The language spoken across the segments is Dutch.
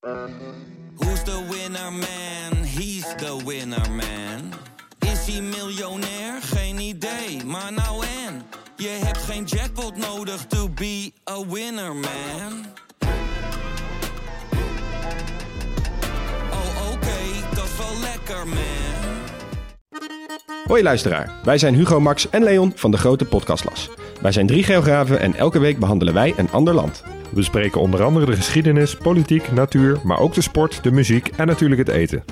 Who's the winner man? He's the winner man. Is hij miljonair? Geen idee, maar nou en. Je hebt geen jackpot nodig to be a winner man. Oh oké, dat is wel lekker man. Hoi luisteraar, wij zijn Hugo, Max en Leon van de Grote Podcastlas. Wij zijn drie geografen en elke week behandelen wij een ander land. We bespreken onder andere de geschiedenis, politiek, natuur, maar ook de sport, de muziek en natuurlijk het eten.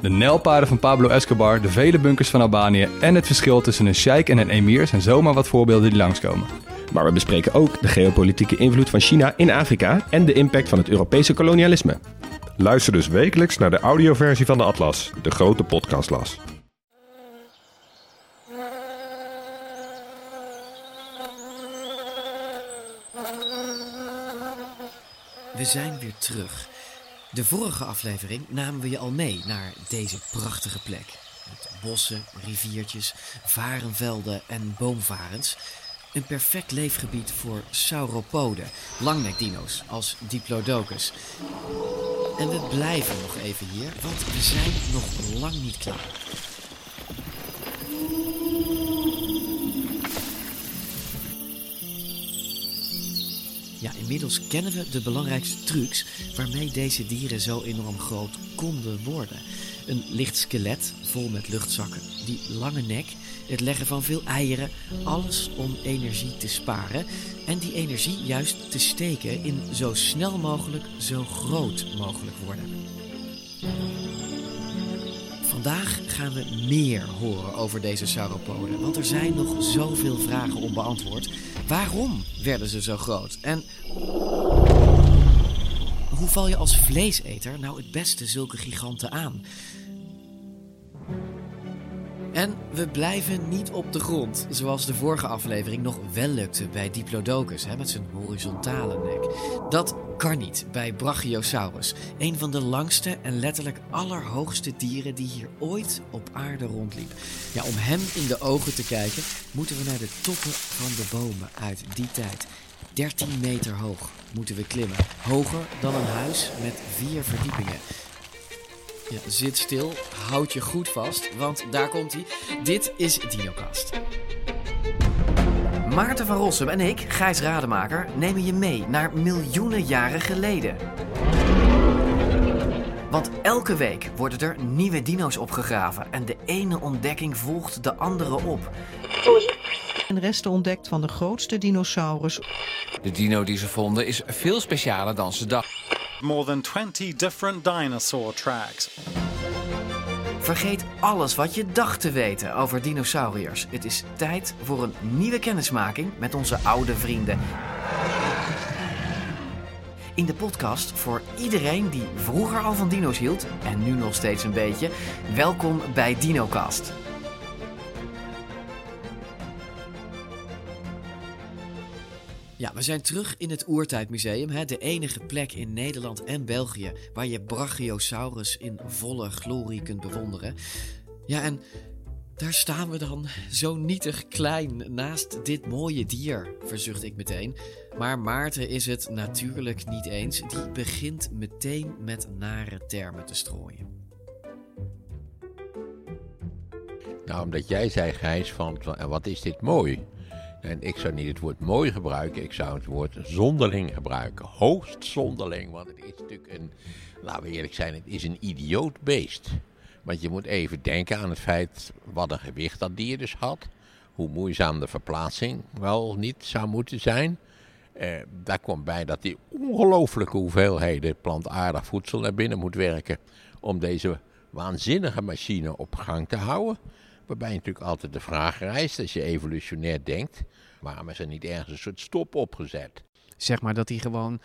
De nijlpaarden van Pablo Escobar, de vele bunkers van Albanië en het verschil tussen een sheik en een emir zijn zomaar wat voorbeelden die langskomen. Maar we bespreken ook de geopolitieke invloed van China in Afrika en de impact van het Europese kolonialisme. Luister dus wekelijks naar de audioversie van de Atlas, de Grote Podcastlas. We zijn weer terug. De vorige aflevering namen we je al mee naar deze prachtige plek. Met bossen, riviertjes, varenvelden en boomvarens. Een perfect leefgebied voor sauropoden, langnekdino's als Diplodocus. En we blijven nog even hier, want we zijn nog lang niet klaar. Ja, inmiddels kennen we de belangrijkste trucs waarmee deze dieren zo enorm groot konden worden. Een licht skelet vol met luchtzakken, die lange nek, het leggen van veel eieren, alles om energie te sparen en die energie juist te steken in zo snel mogelijk zo groot mogelijk worden. Vandaag gaan we meer horen over deze sauropoden, want er zijn nog zoveel vragen onbeantwoord. Waarom werden ze zo groot? En hoe val je als vleeseter nou het beste zulke giganten aan? En we blijven niet op de grond, zoals de vorige aflevering nog wel lukte bij Diplodocus hè, met zijn horizontale nek. Dat kan niet bij Brachiosaurus, een van de langste en letterlijk allerhoogste dieren die hier ooit op aarde rondliep. Ja, om hem in de ogen te kijken, moeten we naar de toppen van de bomen uit die tijd. 13 meter hoog moeten we klimmen, hoger dan een huis met vier verdiepingen. Ja, zit stil, houd je goed vast, want daar komt hij. Dit is DinoCast. Maarten van Rossum en ik, Gijs Rademaker, nemen je mee naar miljoenen jaren geleden. Want elke week worden er nieuwe dino's opgegraven en de ene ontdekking volgt de andere op. En resten ontdekt van de grootste dinosaurus De dino die ze vonden is veel specialer dan ze dachten. more than 20 different dinosaur tracks. Vergeet alles wat je dacht te weten over dinosauriërs. Het is tijd voor een nieuwe kennismaking met onze oude vrienden. In de podcast voor iedereen die vroeger al van dino's hield en nu nog steeds een beetje. Welkom bij DinoCast. Ja, we zijn terug in het Oertijdmuseum, hè, de enige plek in Nederland en België waar je Brachiosaurus in volle glorie kunt bewonderen. Ja, en daar staan we dan, zo nietig klein naast dit mooie dier, verzucht ik meteen. Maar Maarten is het natuurlijk niet eens. Die begint meteen met nare termen te strooien. Nou, omdat jij zei, Gijs, van wa- wat is dit mooi? En ik zou niet het woord mooi gebruiken, ik zou het woord zonderling gebruiken. Hoogst zonderling, want het is natuurlijk een, laten we eerlijk zijn, het is een idioot beest. Want je moet even denken aan het feit wat een gewicht dat dier dus had. Hoe moeizaam de verplaatsing wel niet zou moeten zijn. Eh, daar komt bij dat hij ongelooflijke hoeveelheden plantaardig voedsel naar binnen moet werken. om deze waanzinnige machine op gang te houden. Waarbij je natuurlijk altijd de vraag rijst, als je evolutionair denkt. waarom is er niet ergens een soort stop opgezet? Zeg maar dat hij gewoon,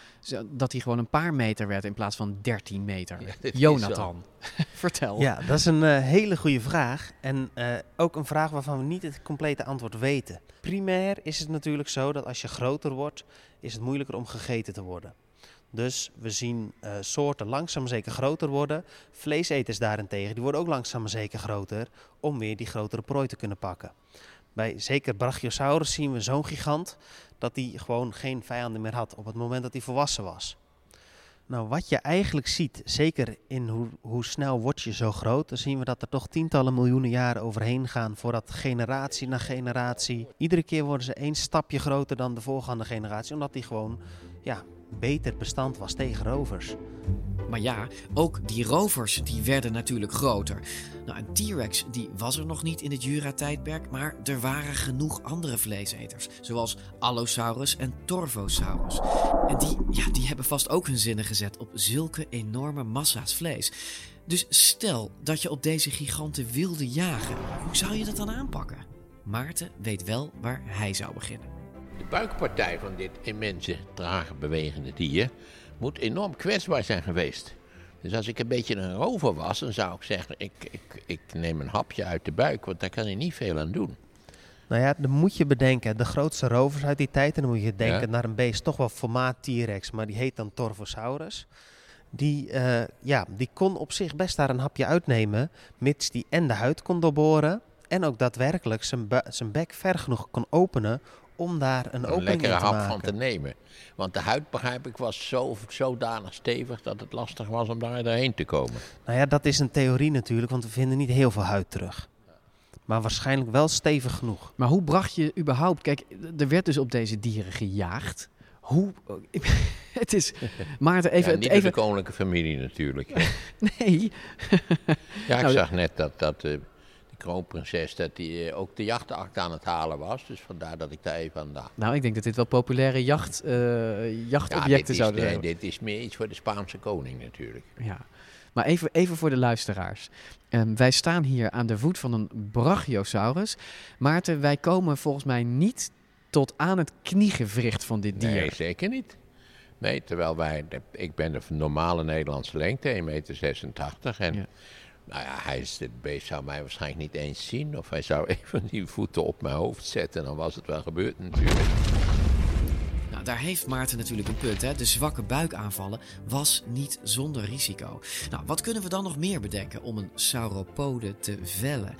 dat hij gewoon een paar meter werd in plaats van 13 meter. Jonathan, vertel. Ja, dat is een eh, hele goede vraag. En eh, ook een vraag waarvan we niet het complete antwoord weten. Primair is het natuurlijk zo dat als je groter wordt, is het moeilijker om gegeten te worden. Dus we zien eh, soorten langzaam zeker groter worden. Vleeseters daarentegen, die worden ook langzaam zeker groter om weer die grotere prooi te kunnen pakken. Bij zeker Brachiosaurus zien we zo'n gigant dat hij gewoon geen vijanden meer had op het moment dat hij volwassen was. Nou, wat je eigenlijk ziet, zeker in hoe, hoe snel word je zo groot, dan zien we dat er toch tientallen miljoenen jaren overheen gaan voordat generatie na generatie, iedere keer worden ze één stapje groter dan de volgende generatie, omdat die gewoon ja, beter bestand was tegen rovers. Maar ja, ook die rovers die werden natuurlijk groter. Nou, een T-Rex die was er nog niet in het Jura-tijdperk, maar er waren genoeg andere vleeseters, zoals Allosaurus en Torvosaurus. En die, ja, die hebben vast ook hun zinnen gezet op zulke enorme massa's vlees. Dus stel dat je op deze giganten wilde jagen, hoe zou je dat dan aanpakken? Maarten weet wel waar hij zou beginnen. De buikpartij van dit immense, trage bewegende dier moet enorm kwetsbaar zijn geweest. Dus als ik een beetje een rover was, dan zou ik zeggen: ik, ik, ik neem een hapje uit de buik, want daar kan hij niet veel aan doen. Nou ja, dan moet je bedenken, de grootste rovers uit die tijd, en dan moet je denken Ja. naar een beest, toch wel formaat T-Rex, maar die heet dan Torvosaurus. Die, eh, ja, die kon op zich best daar een hapje uitnemen, mits die en de huid kon doorboren en ook daadwerkelijk zijn, zijn bek ver genoeg kon openen om daar een Een opening lekkere in te hap maken. van te nemen. Want de huid, begrijp ik, was zo, zodanig stevig dat het lastig was om daar doorheen te komen. Nou ja, dat is een theorie natuurlijk, want we vinden niet heel veel huid terug. Maar waarschijnlijk wel stevig genoeg. Maar hoe bracht je überhaupt... Kijk, er werd dus op deze dieren gejaagd. Hoe... het is... Maarten, even... ja, niet even de koninklijke familie natuurlijk. nee. Ja, ik Nou, zag net dat, dat eh, de kroonprinses dat die, eh, ook de jachtakt aan het halen was. Dus vandaar dat ik daar even aan dacht. Nou, ik denk dat dit wel populaire jacht, eh, Ja, jachtobjecten zouden nee, zijn. dit is meer iets voor de Spaanse koning natuurlijk. Ja. Maar even, even voor de luisteraars. Ehm, wij staan hier aan de voet van een Brachiosaurus. Maarten, wij komen volgens mij niet tot aan het kniegewricht van dit dier. Nee, zeker niet. Nee, terwijl wij, ik ben de normale Nederlandse lengte, 1,86 meter. En nou ja, hij dit beest zou mij waarschijnlijk niet eens zien. Of hij zou even die voeten op mijn hoofd zetten. Dan was het wel gebeurd natuurlijk. Nou, daar heeft Maarten natuurlijk een punt. Hè? De zwakke buikaanvallen was niet zonder risico. Nou, wat kunnen we dan nog meer bedenken om een sauropode te vellen?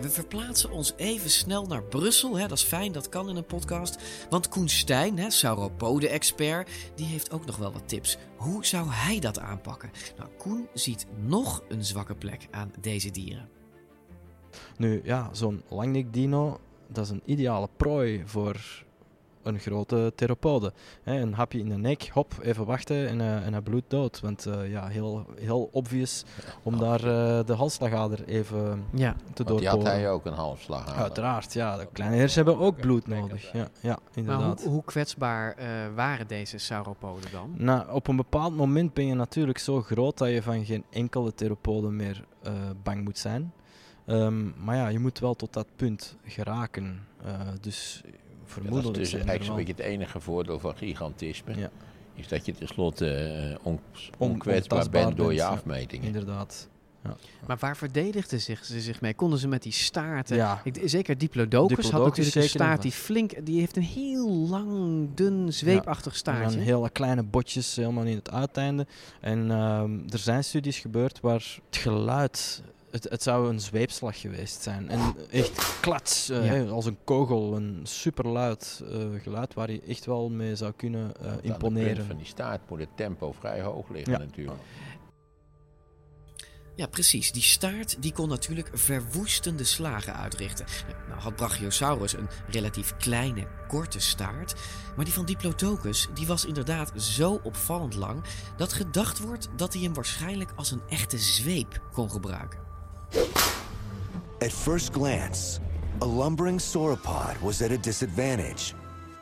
We verplaatsen ons even snel naar Brussel. Hè? Dat is fijn, dat kan in een podcast. Want Koen Stijn, hè, sauropode-expert, die heeft ook nog wel wat tips. Hoe zou hij dat aanpakken? Nou, Koen ziet nog een zwakke plek aan deze dieren. Nu ja, zo'n langnek dino, dat is een ideale prooi voor een grote theropode. Hè, een hapje in de nek, hop, even wachten en, eh, en hij bloedt dood. Want eh, ja, heel, heel obvious om daar eh, de halsslagader even Ja. te Want die had hij ook een halfslag aan. Uiteraard, ja. De kleine hersen hebben ook bloed nodig. Ja, ja Maar inderdaad. hoe, hoe kwetsbaar eh, waren deze sauropoden dan? Nou, op een bepaald moment ben je natuurlijk zo groot dat je van geen enkele theropode meer eh, bang moet zijn. Ehm, maar ja, je moet wel tot dat punt geraken. Eh, dus Ja, dat is dus eigenlijk het enige voordeel van gigantisme. Ja. Is dat je tenslotte eh, on, On- onkwetsbaar bent door je ja. afmetingen. Inderdaad. Ja. Maar waar verdedigden zich, ze zich mee? Konden ze met die staarten? Ja. Ik, zeker Diplodocus, had natuurlijk een staart die flink... Die heeft een heel lang, dun, zweepachtig Er staartje. zijn hele kleine botjes helemaal in het uiteinde. En ehm, er zijn studies gebeurd waar het geluid... Het, het zou een zweepslag geweest zijn. En echt klats, eh, Ja. hè, als een kogel. Een superluid eh, geluid waar je echt wel mee zou kunnen eh, Aan de imponeren. punt van die staart moet het tempo vrij hoog liggen Ja. natuurlijk. Ja, precies. Die staart die kon natuurlijk verwoestende slagen uitrichten. Nou had Brachiosaurus een relatief kleine, korte staart. Maar die van Diplodocus die was inderdaad zo opvallend lang... dat gedacht wordt dat hij hem waarschijnlijk als een echte zweep kon gebruiken. At first glance, a lumbering sauropod was at a disadvantage,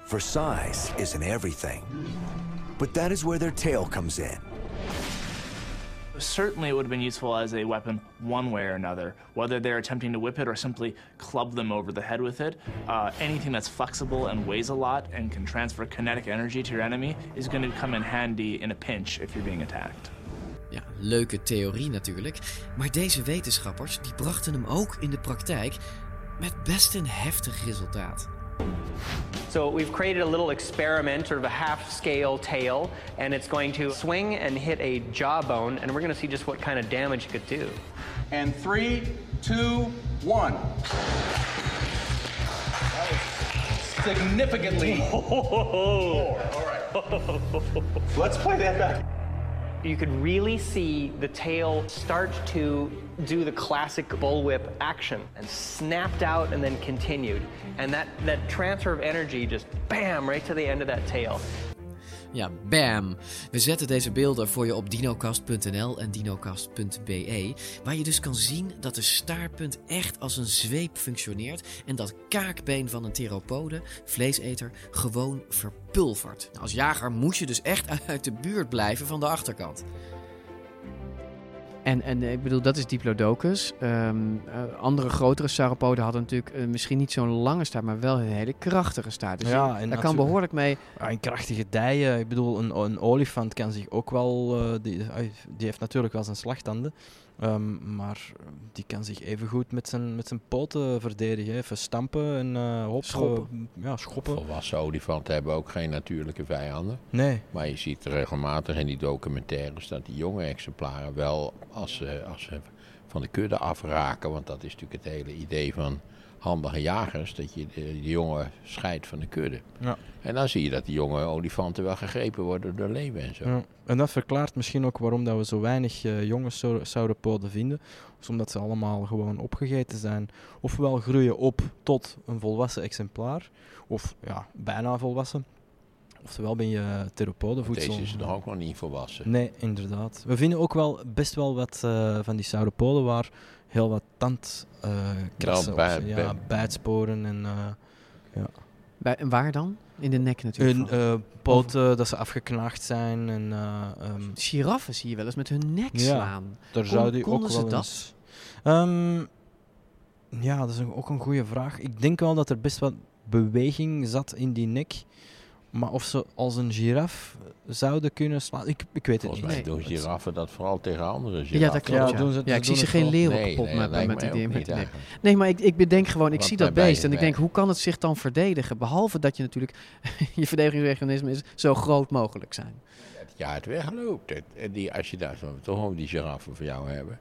for size isn't everything. But that is where their tail comes in. Certainly, it would have been useful as a weapon one way or another, whether they're attempting to whip it or simply club them over the head with it. Uh, anything that's flexible and weighs a lot and can transfer kinetic energy to your enemy is going to come in handy in a pinch if you're being attacked. Ja, leuke theorie natuurlijk. Maar deze wetenschappers die brachten hem ook in de praktijk met best een heftig resultaat. So we've created a little experiment, sort of a half-scale tail, and it's going to swing and hit a jawbone, and we're going to see just what kind of damage it could do. And three, two, one. Significantly more. All right. Let's play that back. You could really see the tail start to do the classic bullwhip action and snapped out and then continued. And that, that transfer of energy just bam right to the end of that tail. Ja, bam! We zetten deze beelden voor je op dinocast.nl en dinocast.be, waar je dus kan zien dat de staartpunt echt als een zweep functioneert en dat kaakbeen van een theropode, vleeseter, gewoon verpulvert. Als jager moest je dus echt uit de buurt blijven van de achterkant. En, en eh, ik bedoel, dat is Diplodocus. Ehm, eh, andere grotere sauropoden hadden natuurlijk eh, misschien niet zo'n lange staart, maar wel een hele krachtige staart. Dus je- daar kan behoorlijk mee. Ja, en krachtige dijen. Ik bedoel, een, een olifant kan zich ook wel... eh, die, die heeft natuurlijk wel zijn slagtanden. Ehm, maar die kan zich evengoed met zijn, met zijn poten verdedigen. hè. Even stampen en eh hop, Schoppen. eh, ja, schoppen. Volwassen olifanten hebben ook geen natuurlijke vijanden. Nee. Maar je ziet regelmatig in die documentaires dat die jonge exemplaren wel, als ze, als ze van de kudde afraken, want dat is natuurlijk het hele idee van handige jagers, dat je de, de jongen scheidt van de kudde. Ja. En dan zie je dat die jonge olifanten wel gegrepen worden door leeuwen en zo. Ja. En dat verklaart misschien ook waarom dat we zo weinig eh, jonge sau- sauropoden vinden. Dus omdat ze allemaal gewoon opgegeten zijn. Ofwel groeien op tot een volwassen exemplaar. Of ja, bijna volwassen. Oftewel ben je theropodenvoedsel. Deze is nog ook nog niet volwassen. Nee, inderdaad. We vinden ook wel best wel wat eh, van die sauropoden waar heel wat tandkrassen op bij- zitten. ja, bij- bijtsporen en eh, ja. Bij, waar dan? In de nek natuurlijk. Hun eh, poten, dat ze afgeknaagd zijn. En, eh, ehm, Giraffen zie je wel eens met hun nek Ja, slaan. Daar Kon- zou die konden ook ze wel dat? Ehm, ja, dat is een- ook een goede vraag. Ik denk wel dat er best wat beweging zat in die nek. Maar of ze als een giraf zouden kunnen slaan, ik, ik weet het Volgens niet. mij doen giraffen dat vooral tegen andere giraffen. Ja, dat klopt. Ja, doen ze- ja, ik zie ze geen wel. leeuwen Nee, kapot nee, met, die met eigenlijk. Nee, maar ik, ik bedenk gewoon, ik zie dat beest en ik denk, hoe kan het zich dan verdedigen? Behalve dat je natuurlijk, je verdedigingsmechanisme is zo groot mogelijk zijn. Ja, het wegloopt. Het- en die, als je daar zo, toch die giraffen voor jou hebben.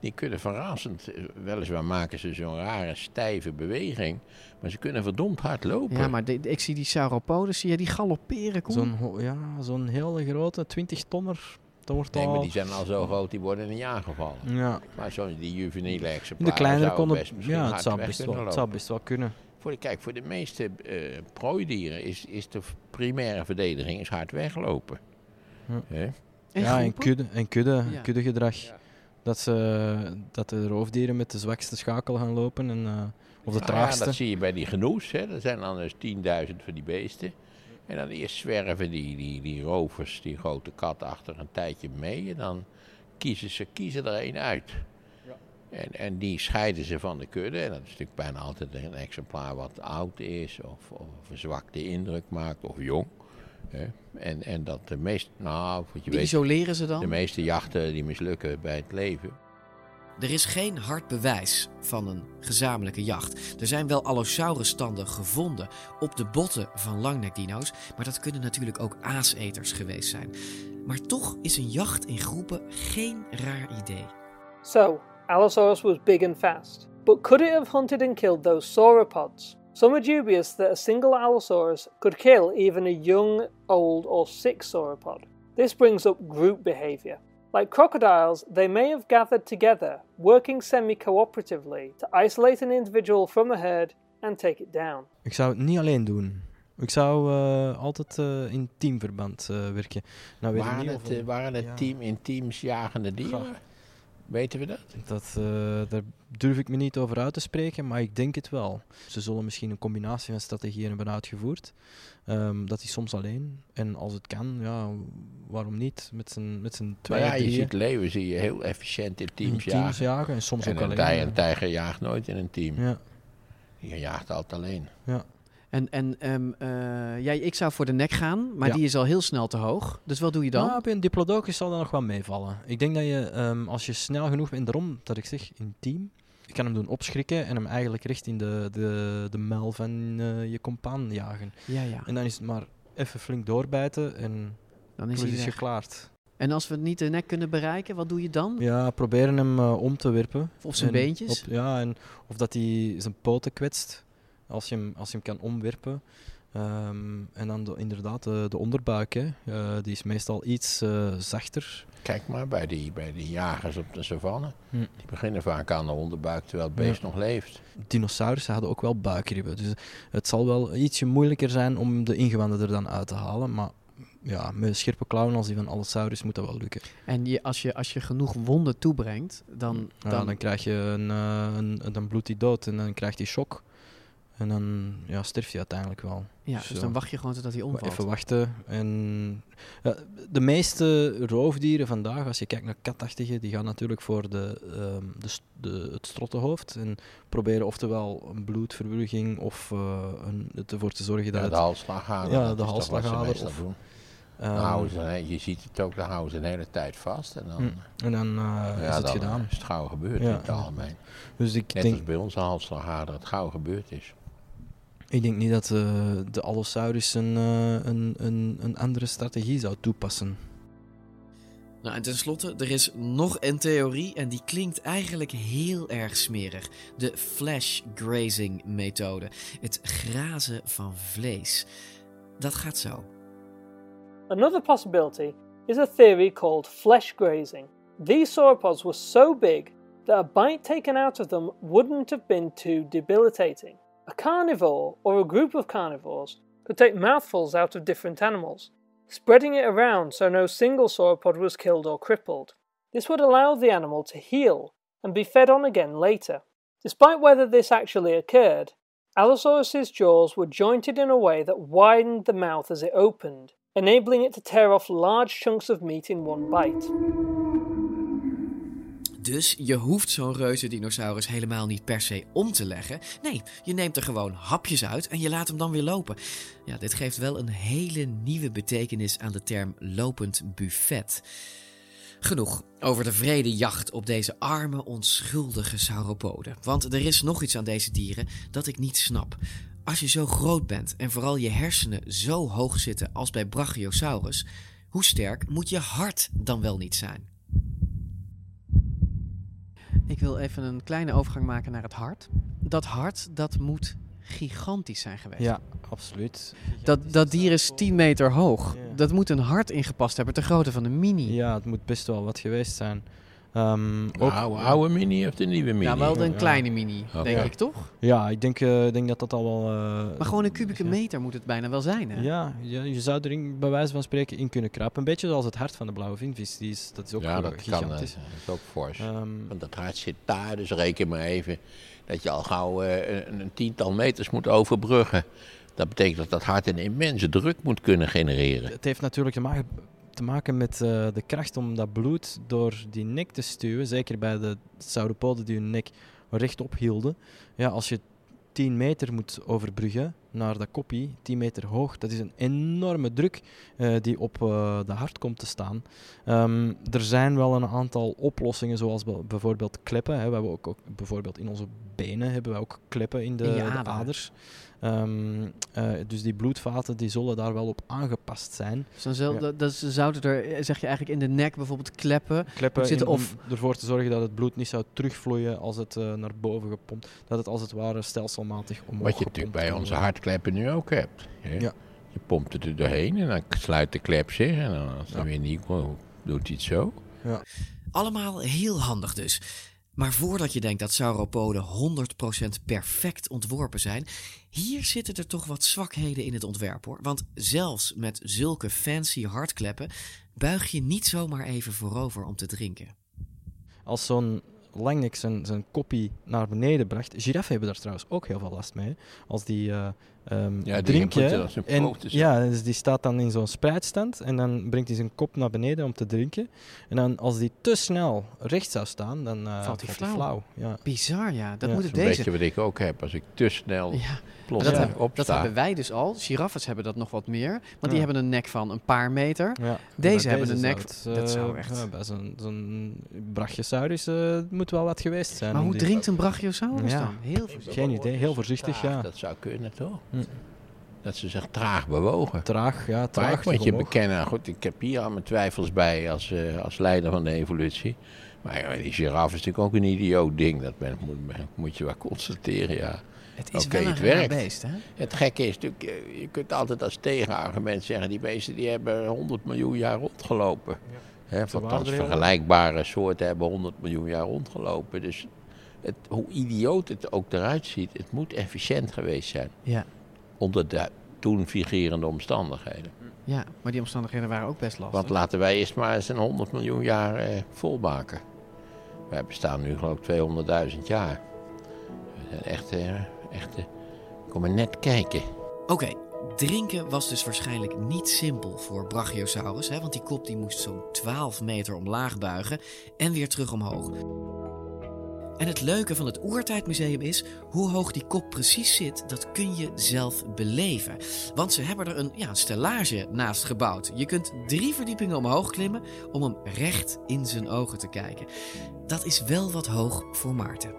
Die kunnen verrassend, eh, weliswaar maken ze zo'n rare stijve beweging. Maar ze kunnen verdomd hard lopen. Ja, maar de- ik zie die sauropoden, zie je die galopperen? Zo'n ja, zo'n hele grote 20 tonner. Dat wordt Nee, al... maar die zijn al zo groot, die worden niet aangevallen. Ja. Maar zo'n die juveniele In exemplaren de kleinere konden... best misschien Ja, het hard zou weg best, wel, het zou best wel kunnen. Voor de, kijk, voor de meeste eh, prooidieren is, is de primaire verdediging is hard weglopen. Ja. Hè? ja, en kudde, en kudde, Ja. kuddegedrag. Dat, ze, dat de roofdieren met de zwakste schakel gaan lopen. En, eh, of de ja, traagste. dat zie je bij die genoes. Hè. Er zijn dan dus 10.000 van die beesten. En dan eerst zwerven die, die, die rovers, die grote kat, achter een tijdje mee. En dan kiezen ze kiezen er één uit. En, en die scheiden ze van de kudde. En dat is natuurlijk bijna altijd een exemplaar wat oud is. Of, of een zwakte indruk maakt. Of jong. Hè. En, en dat de meeste, nou, wat je Die weet, isoleren ze dan? de meeste jachten die mislukken bij het leven. Er is geen hard bewijs van een gezamenlijke jacht. Er zijn wel Allosaurus-standen gevonden op de botten van langnekdino's, maar dat kunnen natuurlijk ook aaseters geweest zijn. Maar toch is een jacht in groepen geen raar idee. So, Allosaurus was big and fast, but could it have hunted and killed those sauropods? Some are dubious that a single Allosaurus could kill even a young, old, or sick sauropod. This brings up group behavior. Like crocodiles, they may have gathered together, working semi cooperatively, to isolate an individual from a herd and take it down. Ik zou het niet alleen doen. Ik zou eh, altijd eh, in teamverband eh, werken. Nou, weet Waren niet het, of- waren het ja. team in teams jagende dieren? Weten we dat? Dat, eh, daar durf ik me niet over uit te spreken, maar ik denk het wel. Ze zullen misschien een combinatie van strategieën hebben uitgevoerd. Ehm, dat is soms alleen. En als het kan, ja, waarom niet? Met z'n met Maar tweeën, ja, je ziet leeuwen zie je heel efficiënt in teams, In teams jagen en soms ook een alleen, tij-. Een tijger jaagt nooit in een team. Ja. Je jaagt altijd alleen. Ja. En, en jij, ik zou voor de nek gaan, maar Ja. die is al heel snel te hoog. Dus wat doe je dan? Nou, bij een diplodocus zal dat nog wel meevallen. Ik denk dat je, ehm, als je snel genoeg bent, daarom dat ik zeg, in team, je kan hem doen opschrikken en hem eigenlijk recht in de, de, de mel van eh, je compaan jagen. Ja, ja. En dan is het maar even flink doorbijten en Dan is hij geklaard. En als we het niet de nek kunnen bereiken, wat doe je dan? Ja, proberen hem eh, om te werpen. Of zijn En beentjes? op- ja, en of dat hij zijn poten kwetst. Als je hem, als je hem kan omwerpen. Ehm, en dan de- inderdaad de, de onderbuik, hè. Eh, die is meestal iets eh, zachter. Kijk maar bij die, bij die jagers op de savanne. Hm. Die beginnen vaak aan de onderbuik terwijl het beest Ja. nog leeft. Dinosaurussen hadden ook wel buikribben. Dus het zal wel ietsje moeilijker zijn om de ingewanden er dan uit te halen. Maar ja, met scherpe klauwen als die van Allosaurus moet dat wel lukken. En je, als, je, als je genoeg wonden toebrengt, dan... Ja, dan, dan krijg je een, eh, een, dan bloedt hij dood en dan krijgt hij shock. En dan ja, sterft hij uiteindelijk wel. ja, dus dan wacht je gewoon totdat hij omvalt. Even wachten. En, ja, de meeste roofdieren vandaag, als je kijkt naar katachtigen, die gaan natuurlijk voor de, ehm, de, de, het strottenhoofd. En proberen oftewel een bloedverbruging of eh, een, ervoor te zorgen dat Ja, het... de halsslagader. Ja, de halsslagader. Of, doen. ehm, houden je ziet het ook, dan houden ze de hele tijd vast. En dan, Hm. En dan eh, ja, is het dan gedaan. is het gauw gebeurd Ja, in het algemeen. Dus ik Net denk- als bij onze halsslagader het gauw gebeurd is. Ik denk niet dat eh, de Allosaurus een, eh, een, een, een andere strategie zou toepassen. Nou, en tenslotte, er is nog een theorie en die klinkt eigenlijk heel erg smerig. De flash grazing methode. Het grazen van vlees. Dat gaat zo. Another possibility is a theory called flesh grazing. These sauropods were so big that a bite taken out of them wouldn't have been too debilitating. A carnivore or a group of carnivores could take mouthfuls out of different animals, spreading it around so no single sauropod was killed or crippled. This would allow the animal to heal and be fed on again later. Despite whether this actually occurred, Allosaurus's jaws were jointed in a way that widened the mouth as it opened, enabling it to tear off large chunks of meat in one bite. Dus je hoeft zo'n reuzendinosaurus helemaal niet per se om te leggen. Nee, je neemt er gewoon hapjes uit en je laat hem dan weer lopen. Ja, dit geeft wel een hele nieuwe betekenis aan de term lopend buffet. Genoeg over de vrede jacht op deze arme, onschuldige sauropoden. Want er is nog iets aan deze dieren dat ik niet snap. Als je zo groot bent en vooral je hersenen zo hoog zitten als bij Brachiosaurus, hoe sterk moet je hart dan wel niet zijn? Ik wil even een kleine overgang maken naar het hart. Dat hart, dat moet gigantisch zijn geweest. Ja, absoluut. Dat, dat dier is 10 meter hoog. Dat moet een hart ingepast hebben ter grootte van een mini. Ja, het moet best wel wat geweest zijn. Ehm, De oude, oude mini of de nieuwe mini? Ja, wel een kleine mini, denk ik toch? Ja, ik denk, eh, denk dat dat al wel... eh, Maar gewoon een kubieke meter moet het bijna wel zijn, hè? Ja, je zou er in, bij wijze van spreken in kunnen krapen. Een beetje zoals het hart van de blauwe vinvis. Die is, dat is ook ja, dat kan. gigantisch. eh, Dat is ook fors. Ehm, Want dat hart zit daar, dus reken maar even dat je al gauw een, een tiental meters moet overbruggen. Dat betekent dat dat hart een immense druk moet kunnen genereren. Het heeft natuurlijk te maken, te maken met eh, de kracht om dat bloed door die nek te stuwen. Zeker bij de sauropoden die hun nek rechtop hielden. Ja, als je 10 meter moet overbruggen naar dat koppie, 10 meter hoog, dat is een enorme druk eh, die op eh, de hart komt te staan. Ehm, er zijn wel een aantal oplossingen, zoals bij- bijvoorbeeld kleppen. Hè. We hebben ook, ook bijvoorbeeld in onze benen hebben we ook kleppen in de, In de aders. Ehm, eh, dus die bloedvaten die zullen daar wel op aangepast zijn. Dus Ja. dat, dat ze zouden er, eh, zeg je eigenlijk, in de nek bijvoorbeeld kleppen, kleppen zitten. in- Of om ervoor te zorgen dat het bloed niet zou terugvloeien als het eh, naar boven gepompt. Dat het als het ware stelselmatig omhoog Wat je natuurlijk bij onze hartkleppen nu ook hebt. hè. Ja. Je pompt het er doorheen en dan sluit de klep zich. En dan, als het Ja. weer niet komt, doet hij het zo. Ja. Allemaal heel handig dus. Maar voordat je denkt dat sauropoden 100% perfect ontworpen zijn, hier zitten er toch wat zwakheden in het ontwerp hoor. Want zelfs met zulke fancy hartkleppen buig je niet zomaar even voorover om te drinken. Als zo'n langnek zijn, zijn koppie naar beneden bracht. Giraffen hebben daar trouwens ook heel veel last mee. Als die eh ehm, die drinken. en, ja, dus die staat dan in zo'n spreidstand. En dan brengt hij zijn kop naar beneden om te drinken. En dan als die te snel recht zou staan, dan eh, Valt hij flauw. Ja. Bizar, ja. Dat Ja. is een deze... beetje wat ik ook heb. Als ik te snel Ja, plots dat, ja. hebben, dat hebben wij dus al. Giraffes hebben dat nog wat meer. Want die Ja. hebben een nek van een paar meter. Ja, Deze hebben een zou nek... het, dat eh, zou echt... ja, bij zo'n zo'n Brachiosaurus eh, het moet wel wat geweest zijn. Maar hoe drinkt een brachiosaurus Ja. dan? Heel voorzichtig. Geen idee, heel voorzichtig, ja. Dat zou kunnen, toch? Hm. Dat ze zich traag bewogen. Traag, ja, Maar traag. ik moet je omhoog. bekennen, goed, ik heb hier al mijn twijfels bij als, eh, als leider van de evolutie. Maar ja, die giraffe is natuurlijk ook een idioot ding. Dat ben, moet, moet je wel constateren, ja. Het is wel een het beest, hè? Het gekke is natuurlijk, eh, je kunt altijd als tegenargument zeggen, die beesten die hebben 100 miljoen jaar rondgelopen. Hè, althans, er heel vergelijkbare soorten hebben 100 miljoen jaar rondgelopen. Dus het, hoe idioot het ook eruit ziet, het moet efficiënt geweest zijn. Ja. Onder de toen vigerende omstandigheden. Ja, maar die omstandigheden waren ook best lastig. Want laten wij eerst maar eens een 100 miljoen jaar eh, volmaken. Wij bestaan nu geloof ik 200.000 jaar. We zijn echt, eh, echt eh, kom maar net kijken. Oké, drinken was dus waarschijnlijk niet simpel voor Brachiosaurus, hè, want die kop die moest zo'n 12 meter omlaag buigen en weer terug omhoog. En het leuke van het Oertijdmuseum is, hoe hoog die kop precies zit, dat kun je zelf beleven. Want ze hebben er een, ja, een stellage naast gebouwd. Je kunt drie verdiepingen omhoog klimmen om hem recht in zijn ogen te kijken. Dat is wel wat hoog voor Maarten.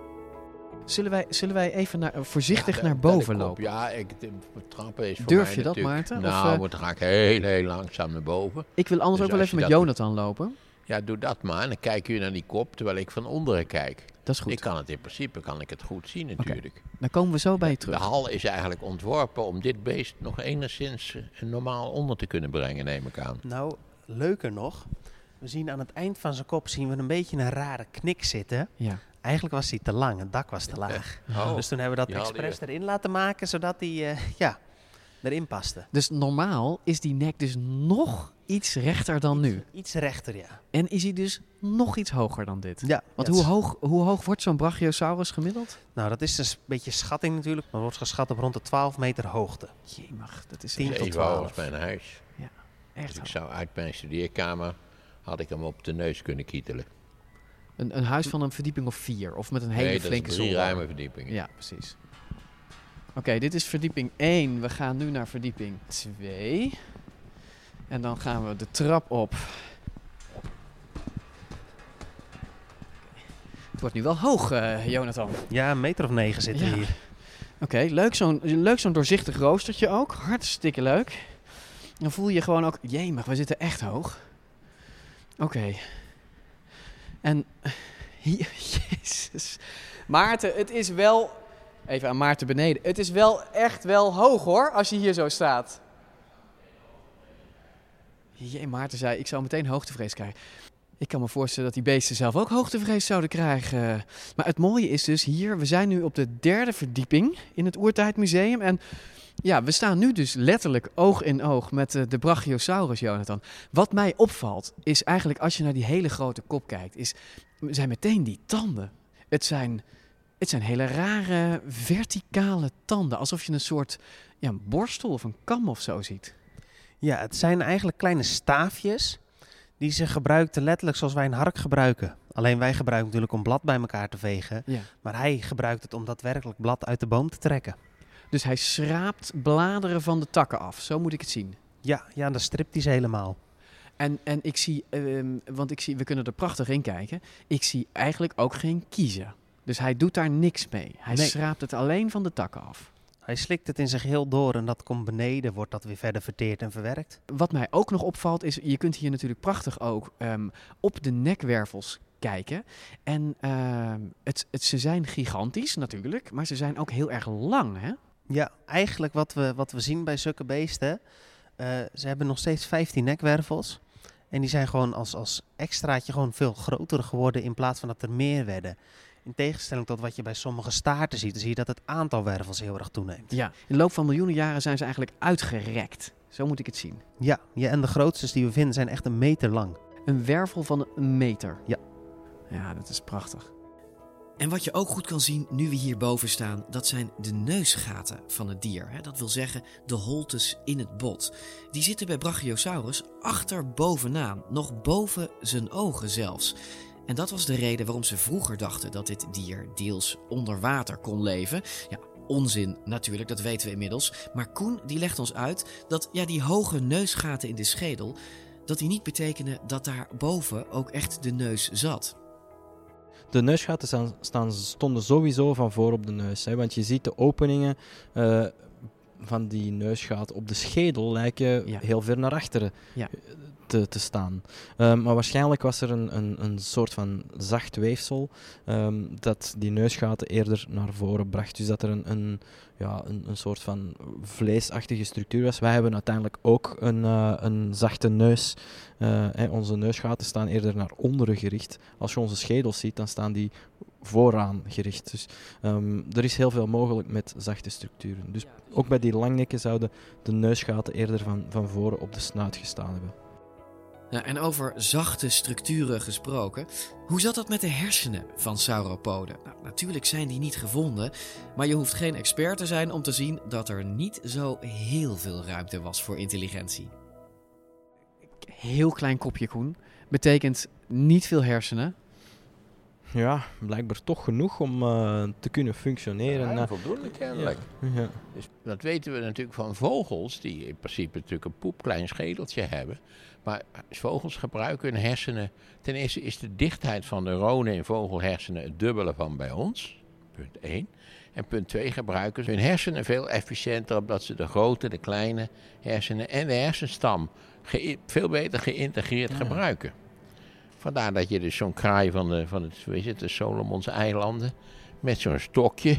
Zullen wij, zullen wij even naar, voorzichtig Ja, naar de- boven kop, lopen? Ja, ik, de trappen is voor Durf mij je dat, Maarten? Of, Nou, eh, maar dan ga ik heel, heel langzaam naar boven. Ik wil anders Dus ook wel even met Jonathan lopen. Ja, doe dat maar. En dan kijk je naar die kop, terwijl ik van onderen kijk. Dat is goed. Ik kan het in principe kan ik het goed zien natuurlijk. Dan komen we zo bij je terug. De hal is eigenlijk ontworpen om dit beest nog enigszins eh, normaal onder te kunnen brengen, neem ik aan. Nou, leuker nog. We zien aan het eind van zijn kop zien we een beetje een rare knik zitten. Ja. Eigenlijk was hij te lang, het dak was te laag. Oh, dus toen hebben we dat expres erin laten maken, zodat hij eh, ja, erin paste. Dus normaal is die nek dus nog iets rechter dan nu. Iets rechter, ja. En is hij dus nog iets hoger dan dit. Ja, Want hoe hoog, hoe hoog wordt zo'n Brachiosaurus gemiddeld? Nou, dat is een s- beetje schatting natuurlijk. Maar wordt geschat op rond de 12 meter hoogte. Jemig, dat is 10 tot Even hoog 12. als mijn huis. Ja, echt Dus ik zou uit mijn studeerkamer, had ik hem op de neus kunnen kietelen. Een, een huis van een verdieping of vier. Of met een hele Nee, flinke drie zolder. ruime verdiepingen. Ja, precies. Oké, dit is verdieping 1. We gaan nu naar verdieping 2. En dan gaan we de trap op. Het wordt nu wel hoog, eh, Jonathan. Ja, een meter of negen zitten Ja. hier. Oké, leuk zo'n leuk zo'n doorzichtig roostertje ook. Hartstikke leuk. Dan voel je gewoon ook, jemig, we zitten echt hoog. Oké. En, jezus. Maarten, het is wel, even aan Maarten beneden. Het is wel echt wel hoog hoor, als je hier zo staat. Jee, Maarten zei, ik zou meteen hoogtevrees krijgen. Ik kan me voorstellen dat die beesten zelf ook hoogtevrees zouden krijgen. Maar het mooie is dus hier, we zijn nu op de derde verdieping in het Oertijdmuseum. En ja, we staan nu dus letterlijk oog in oog met eh, de Brachiosaurus, Jonathan. Wat mij opvalt is eigenlijk als je naar die hele grote kop kijkt, is, zijn meteen die tanden. Het zijn, het zijn hele rare verticale tanden, alsof je een soort ja, een borstel of een kam of zo ziet. Ja, het zijn eigenlijk kleine staafjes die ze gebruikten letterlijk zoals wij een hark gebruiken. Alleen wij gebruiken natuurlijk om blad bij elkaar te vegen. Ja. Maar hij gebruikt het om daadwerkelijk blad uit de boom te trekken. Dus hij schraapt bladeren van de takken af, zo moet ik het zien. Ja, ja dan stript hij ze helemaal. En, en ik zie, ehm, want ik zie, we kunnen er prachtig in kijken. Ik zie eigenlijk ook geen kiezen. Dus hij doet daar niks mee. Hij Nee. schraapt het alleen van de takken af. Hij slikt het in zijn geheel door en dat komt beneden, wordt dat weer verder verteerd en verwerkt. Wat mij ook nog opvalt is, je kunt hier natuurlijk prachtig ook ehm, op de nekwervels kijken. En ehm, het, het, ze zijn gigantisch natuurlijk, maar ze zijn ook heel erg lang, hè? Ja, eigenlijk wat we, wat we zien bij zulke beesten, eh, ze hebben nog steeds 15 nekwervels. En die zijn gewoon als, als extraatje gewoon veel groter geworden in plaats van dat er meer werden. In tegenstelling tot wat je bij sommige staarten ziet, dan zie je dat het aantal wervels heel erg toeneemt. Ja. In de loop van miljoenen jaren zijn ze eigenlijk uitgerekt. Zo moet ik het zien. Ja, ja en de grootste die we vinden zijn echt een meter lang. Een wervel van een meter. Ja. Ja, dat is prachtig. En wat je ook goed kan zien nu we hierboven staan, dat zijn de neusgaten van het dier. Hè? Dat wil zeggen de holtes in het bot. Die zitten bij Brachiosaurus achter bovenaan, nog boven zijn ogen zelfs. En dat was de reden waarom ze vroeger dachten dat dit dier deels onder water kon leven. Ja, onzin natuurlijk, dat weten we inmiddels. Maar Koen die legt ons uit dat ja, die hoge neusgaten in de schedel, dat die niet betekenen dat daar boven ook echt de neus zat. De neusgaten staan, stonden sowieso van voor op de neus. Hè, want je ziet de openingen eh, van die neusgaten op de schedel lijken heel ver naar achteren Ja. te, te staan. Ehm, maar waarschijnlijk was er een, een, een soort van zacht weefsel ehm, dat die neusgaten eerder naar voren bracht. Dus dat er een, een, ja, een, een soort van vleesachtige structuur was. Wij hebben uiteindelijk ook een, eh, een zachte neus. Eh, hè, onze neusgaten staan eerder naar onderen gericht. Als je onze schedels ziet, dan staan die vooraan gericht. Dus ehm, er is heel veel mogelijk met zachte structuren. Dus ook bij die langnekken zouden de neusgaten eerder van, van voren op de snuit gestaan hebben. Ja, en over zachte structuren gesproken, hoe zat dat met de hersenen van sauropoden? Nou, natuurlijk zijn die niet gevonden, maar je hoeft geen expert te zijn om te zien dat er niet zo heel veel ruimte was voor intelligentie. Heel klein kopje Koen. Betekent niet veel hersenen. Ja, blijkbaar toch genoeg om eh, te kunnen functioneren. Ja, Eh, voldoende kennelijk. Ja. Ja. Dus dat weten we natuurlijk van vogels, die in principe natuurlijk een poepklein schedeltje hebben. Maar vogels gebruiken hun hersenen. Ten eerste is de dichtheid van neuronen in vogelhersenen het dubbele van bij ons. Punt 1. En punt 2 gebruiken ze hun hersenen veel efficiënter, omdat ze de grote, de kleine hersenen en de hersenstam veel beter geïntegreerd gebruiken. Vandaar dat je dus zo'n kraai van, de, van het, weet je, het, de Solomonse eilanden met zo'n stokje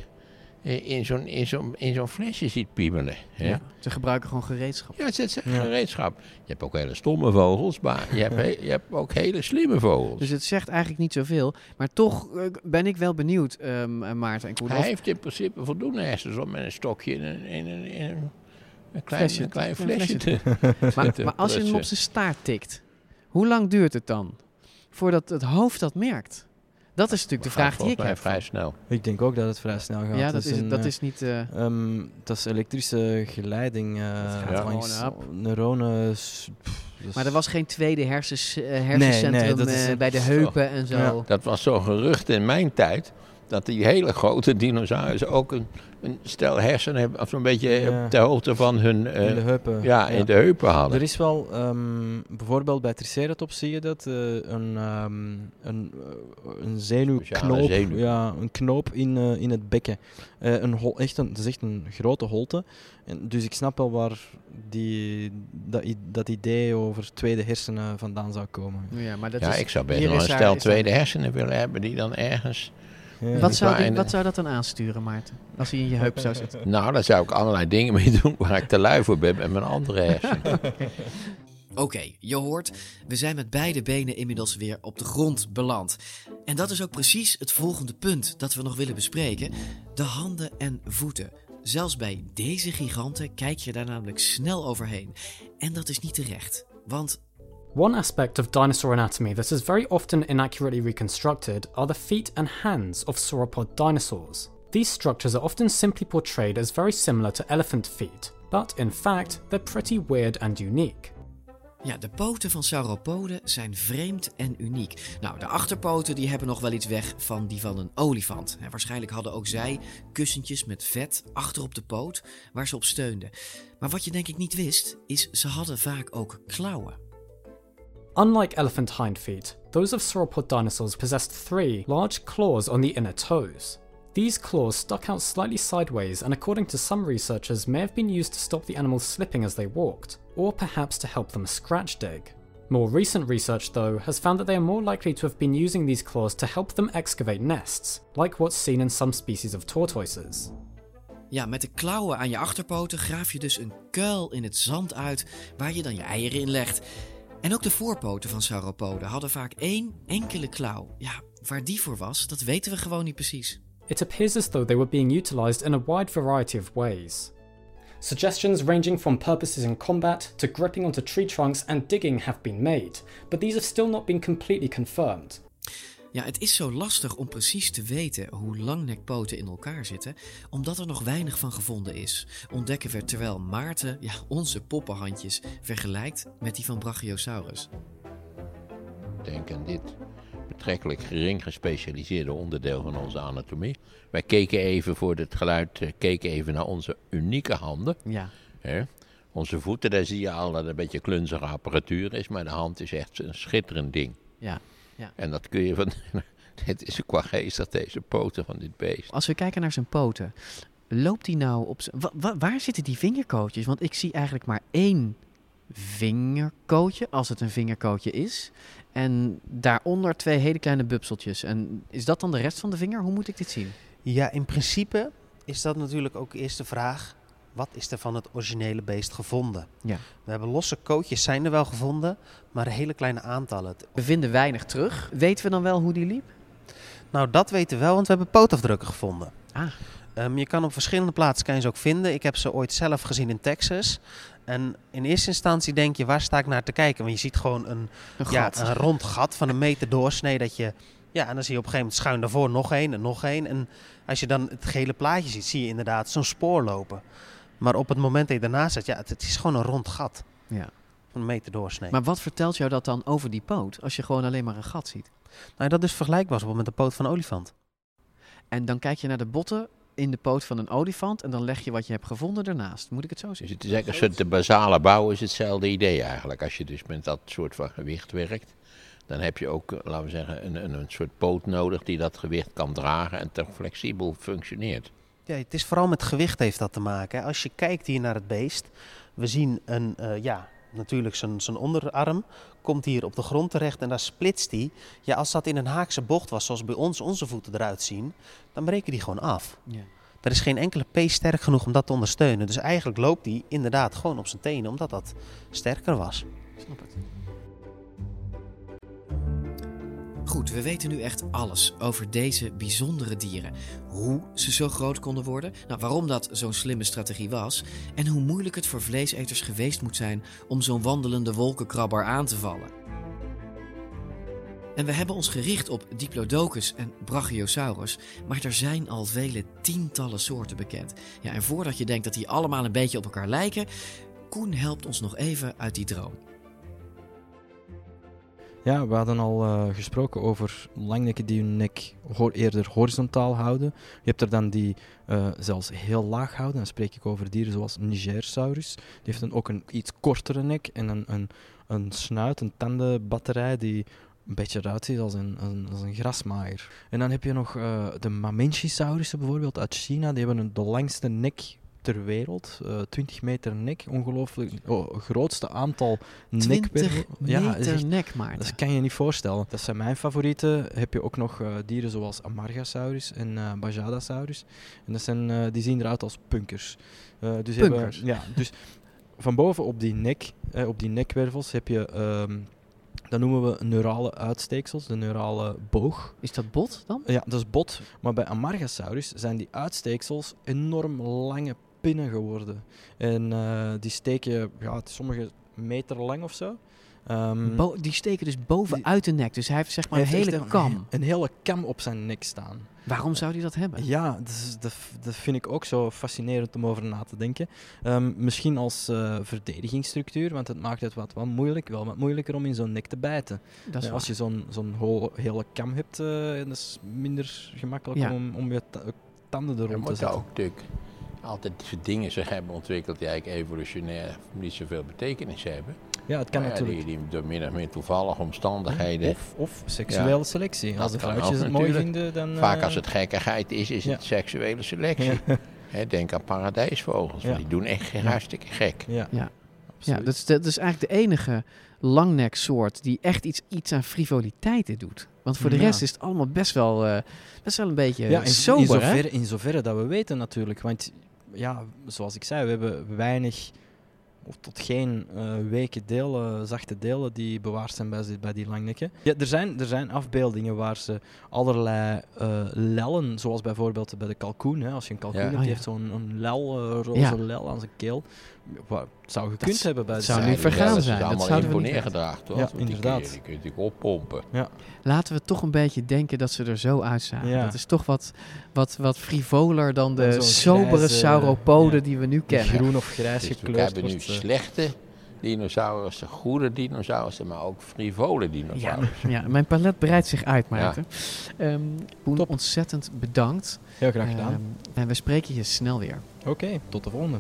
eh, in zo'n, in zo'n, in zo'n flesje ziet piemelen. hè. Ja, ze gebruiken gewoon gereedschap. Ja, het is gereedschap. Je hebt ook hele stomme vogels, maar je hebt, he- je hebt ook hele slimme vogels. Dus het zegt eigenlijk niet zoveel. Maar toch eh, ben ik wel benieuwd, ehm, eh, Maarten en Koen. Hij heeft in principe voldoende hersens om met een stokje in een, in een, in een, een klein, Flesje. een klein Een flesje te, maar, te maar als je hem op zijn staart tikt, hoe lang duurt het dan? Voordat het hoofd dat merkt? Dat is natuurlijk de vraag die ik heb. vrij snel. Ik denk ook dat het vrij snel gaat. Ja, dat is- een, dat eh, is niet, eh, ehm, dat is elektrische geleiding. eh langs gewoon op. neuronen. dus- Maar er was geen tweede hersens, hersencentrum nee, dat is eh, een- bij de heupen en zo. Ja, dat was zo'n gerucht in mijn tijd. Dat die hele grote dinosaurussen ook een, een stel hersenen hebben. Of zo'n beetje Ja. op de hoogte van hun... eh, in de heupen. Ja, in de heupen hadden. Er is wel, ehm, bijvoorbeeld bij Triceratops zie je dat, eh, een, ehm, een, eh, een zenuwknoop, zenuw. Ja, een knoop in, eh, in het bekken. Eh, een hol, echt een, het is echt een grote holte. En dus ik snap wel waar die, dat, dat idee over tweede hersenen vandaan zou komen. Ja, maar dat ja, is- ik zou best wel een stel tweede hersenen willen hebben die dan ergens... Wat zou, die- wat zou dat dan aansturen, Maarten? Als hij in je heup zou zitten. Nou, daar zou ik allerlei dingen mee doen waar ik te lui voor ben met mijn andere hersenen. Oké, je hoort, we zijn met beide benen inmiddels weer op de grond beland. En dat is ook precies het volgende punt dat we nog willen bespreken: de handen en voeten. Zelfs bij deze giganten kijk je daar namelijk snel overheen. En dat is niet terecht, want One aspect of dinosaur anatomy that is very often inaccurately reconstructed are the feet and hands of sauropod dinosaurs. These structures are often simply portrayed as very similar to elephant feet, but in fact, they're pretty weird and unique. Ja, de poten van sauropoden zijn vreemd en uniek. Nou, de achterpoten die hebben nog wel iets weg van die van een olifant. En waarschijnlijk hadden ook zij kussentjes met vet achter op de poot waar ze op steunden. Maar wat je denk ik niet wist, is ze hadden vaak ook klauwen. Unlike elephant hind feet, those of sauropod dinosaurs possessed three large claws on the inner toes. These claws stuck out slightly sideways and, according to some researchers, may have been used to stop the animals slipping as they walked, or perhaps to help them scratch dig. More recent research, though, has found that they are more likely to have been using these claws to help them excavate nests, like what's seen in some species of tortoises. Ja, met de klauwen aan je achterpoten graaf je dus een kuil in het zand uit waar je dan je eieren in legt. En ook de voorpoten van sauropoden hadden vaak één enkele klauw. Ja, waar die voor was, dat weten we gewoon niet precies. It appears as though they were being utilized in a wide variety of ways. Suggestions ranging from purposes in combat to gripping onto tree trunks and digging have been made, but these have still not been completely confirmed. Ja, het is zo lastig om precies te weten hoe langnekpoten in elkaar zitten, omdat er nog weinig van gevonden is. Ontdekken we terwijl Maarten ja, onze poppenhandjes vergelijkt met die van Brachiosaurus. Denk aan dit betrekkelijk gering gespecialiseerde onderdeel van onze anatomie. Wij keken even voor het geluid, eh, keken even naar onze unieke handen. Ja. Hè? Onze voeten, daar zie je al dat het een beetje klunzige apparatuur is, maar de hand is echt een schitterend ding. Ja. Ja. En dat kun je van. Het is qua geestig, deze poten van dit beest. Als we kijken naar zijn poten, loopt hij nou op zijn... wa- wa- waar zitten die vingerkootjes? Want ik zie eigenlijk maar één vingerkootje, als het een vingerkootje is. En daaronder twee hele kleine bupseltjes. En is dat dan de rest van de vinger? Hoe moet ik dit zien? Ja, in principe is dat natuurlijk ook eerst de vraag: wat is er van het originele beest gevonden? Ja. We hebben losse kootjes zijn er wel gevonden, maar hele kleine aantallen. We vinden weinig terug. Weten we dan wel hoe die liep? Nou, dat weten we wel, want we hebben pootafdrukken gevonden. Ah. Ehm, je kan op verschillende plaatsen kan je ze ook vinden. Ik heb ze ooit zelf gezien in Texas. En in eerste instantie denk je, waar sta ik naar te kijken? Want je ziet gewoon een, Een ja, gat. een rond gat van een meter doorsnee. Dat je, ja, en dan zie je op een gegeven moment schuin daarvoor nog één en nog één. En als je dan het gele plaatje ziet, zie je inderdaad zo'n spoor lopen. Maar op het moment dat je daarnaast zit, ja, het, het is gewoon een rond gat. Ja. Van een meter doorsnee. Maar wat vertelt jou dat dan over die poot, als je gewoon alleen maar een gat ziet? Nou, dat is vergelijkbaar met de poot van een olifant. En dan kijk je naar de botten in de poot van een olifant en dan leg je wat je hebt gevonden ernaast. Moet ik het zo zien? Dus het is eigenlijk een soort de basale bouw is hetzelfde idee eigenlijk. Als je dus met dat soort van gewicht werkt, dan heb je ook, eh, laten we zeggen, een, een, een soort poot nodig die dat gewicht kan dragen en toch flexibel functioneert. Ja, het is vooral met gewicht heeft dat te maken. Als je kijkt hier naar het beest, we zien een, eh, ja, natuurlijk zijn, zijn onderarm komt hier op de grond terecht en daar splitst hij. Ja, als dat in een haakse bocht was, zoals bij ons onze voeten eruit zien, dan breken die gewoon af. Ja. Er is geen enkele pees sterk genoeg om dat te ondersteunen. Dus eigenlijk loopt hij inderdaad gewoon op zijn tenen, omdat dat sterker was. Snap het. Goed, we weten nu echt alles over deze bijzondere dieren. Hoe ze zo groot konden worden, nou, waarom dat zo'n slimme strategie was... en hoe moeilijk het voor vleeseters geweest moet zijn om zo'n wandelende wolkenkrabber aan te vallen. En we hebben ons gericht op Diplodocus en Brachiosaurus, maar er zijn al vele tientallen soorten bekend. Ja, en voordat je denkt dat die allemaal een beetje op elkaar lijken, Koen helpt ons nog even uit die droom. Ja, we hadden al eh, gesproken over langnekken die hun nek eerder horizontaal houden. Je hebt er dan die eh, zelfs heel laag houden. Dan spreek ik over dieren zoals Nigersaurus. Die heeft dan ook een iets kortere nek en een, een, een snuit, een tandenbatterij die een beetje eruit ziet als een, als een grasmaaier. En dan heb je nog eh, de Mamenchisaurussen bijvoorbeeld uit China. Die hebben een, de langste nek ter wereld. eh 20 meter nek, ongelooflijk. Oh, grootste aantal 20 nekwervel. meter is echt- nek, Maarten. Dat kan je niet voorstellen. Dat zijn mijn favorieten. Heb je ook nog eh, dieren zoals Amargasaurus en eh Bajadasaurus. En dat zijn, eh, die zien eruit als punkers. Eh, dus Punkers? Hebben, ja, dus van boven op die nek, eh, op die nekwervels heb je... ehm, dat noemen we neurale uitsteeksels, de neurale boog. Is dat bot dan? Ja, dat is bot. Maar bij Amargasaurus zijn die uitsteeksels enorm lange pinnen geworden. En eh, die steken, ja, sommige meter lang of zo. Ehm, Bo- die steken dus bovenuit de nek. Dus hij heeft zeg maar een hele echt kam. Een hele kam op zijn nek staan. Waarom zou hij dat hebben? Ja, dat, is- dat, dat vind ik ook zo fascinerend om over na te denken. Ehm, misschien als eh, verdedigingsstructuur, want het maakt het wat, wat moeilijk, wel wat moeilijker om in zo'n nek te bijten. Dat is Ja, als je zo'n zo'n hele kam hebt, eh, dat is minder gemakkelijk Ja. om, om je ta- tanden er Je rond te moet zetten. ook natuurlijk altijd dingen zich hebben ontwikkeld die eigenlijk evolutionair niet zoveel betekenis hebben. Ja, het kan Maar natuurlijk. Die, die door min of meer toevallige omstandigheden. Of, of seksuele selectie. Als Dat de vrouwtjes het mooi vinden, dan... Vaak eh, als het gekkigheid is, is ja. het seksuele selectie. Denk aan paradijsvogels, want die doen echt Ja. hartstikke gek. Ja. Ja, ja dat, is, dat is eigenlijk de enige langneksoort die echt iets, iets aan frivoliteiten doet. Want voor de Ja. rest is het allemaal best wel, eh, best wel een beetje Ja, in, sober, in, hè? zoverre, in zoverre dat we weten natuurlijk. Want ja, zoals ik zei, we hebben weinig of tot geen eh, weken delen, zachte delen die bewaard zijn bij, die- bij die langnekken. Ja, er, zijn, er zijn afbeeldingen waar ze allerlei eh, lellen, zoals bijvoorbeeld bij de kalkoen. Hè, als je een kalkoen Ja. hebt, Oh, die ja. heeft zo'n een lel, roze lel aan zijn keel. Wat zou gekund is- hebben bij de zou nu zijde. vergaan Ja, zijn. is Dat allemaal zouden we in niet neer weten. gedragen, toch? Ja, Want die inderdaad. Die kun je natuurlijk oppompen. Ja. Laten we toch een beetje denken dat ze er zo uitzagen. Ja. Dat is toch wat, wat, wat frivoler dan de sobere grijze, sauropoden ja, die we nu kennen. groen of grijs Dus we gekleurd hebben nu eh. slechte dinosaurussen, goede dinosaurussen, maar ook frivole Ja, dinosaurussen. ja, mijn palet breidt zich uit, Maarten. Ehm Koen, ontzettend bedankt. Heel graag gedaan. Ehm, en we spreken je snel weer. Oké, tot de volgende.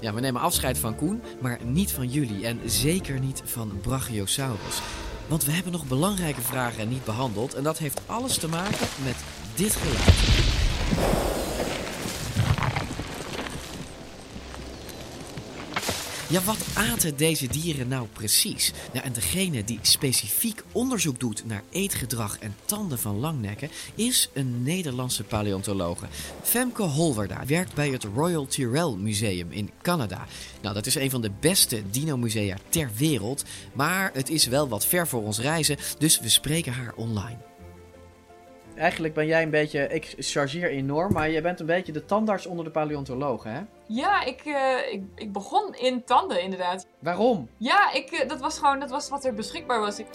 Ja, we nemen afscheid van Koen, maar niet van jullie en zeker niet van Brachiosaurus. Want we hebben nog belangrijke vragen niet behandeld en dat heeft alles te maken met dit geluid. Ja, wat aten deze dieren nou precies? Ja, en degene die specifiek onderzoek doet naar eetgedrag en tanden van langnekken is een Nederlandse paleontologe. Femke Holwerda werkt bij het Royal Tyrrell Museum in Canada. Nou, dat is een van de beste dino-musea ter wereld, maar het is wel wat ver voor ons reizen, dus we spreken haar online. Eigenlijk ben jij een beetje, ik chargeer enorm, maar jij bent een beetje de tandarts onder de paleontologen, hè? Ja, ik, eh, ik, ik begon in tanden inderdaad. Waarom? Ja, ik, eh, dat was gewoon dat was wat er beschikbaar was. Ik,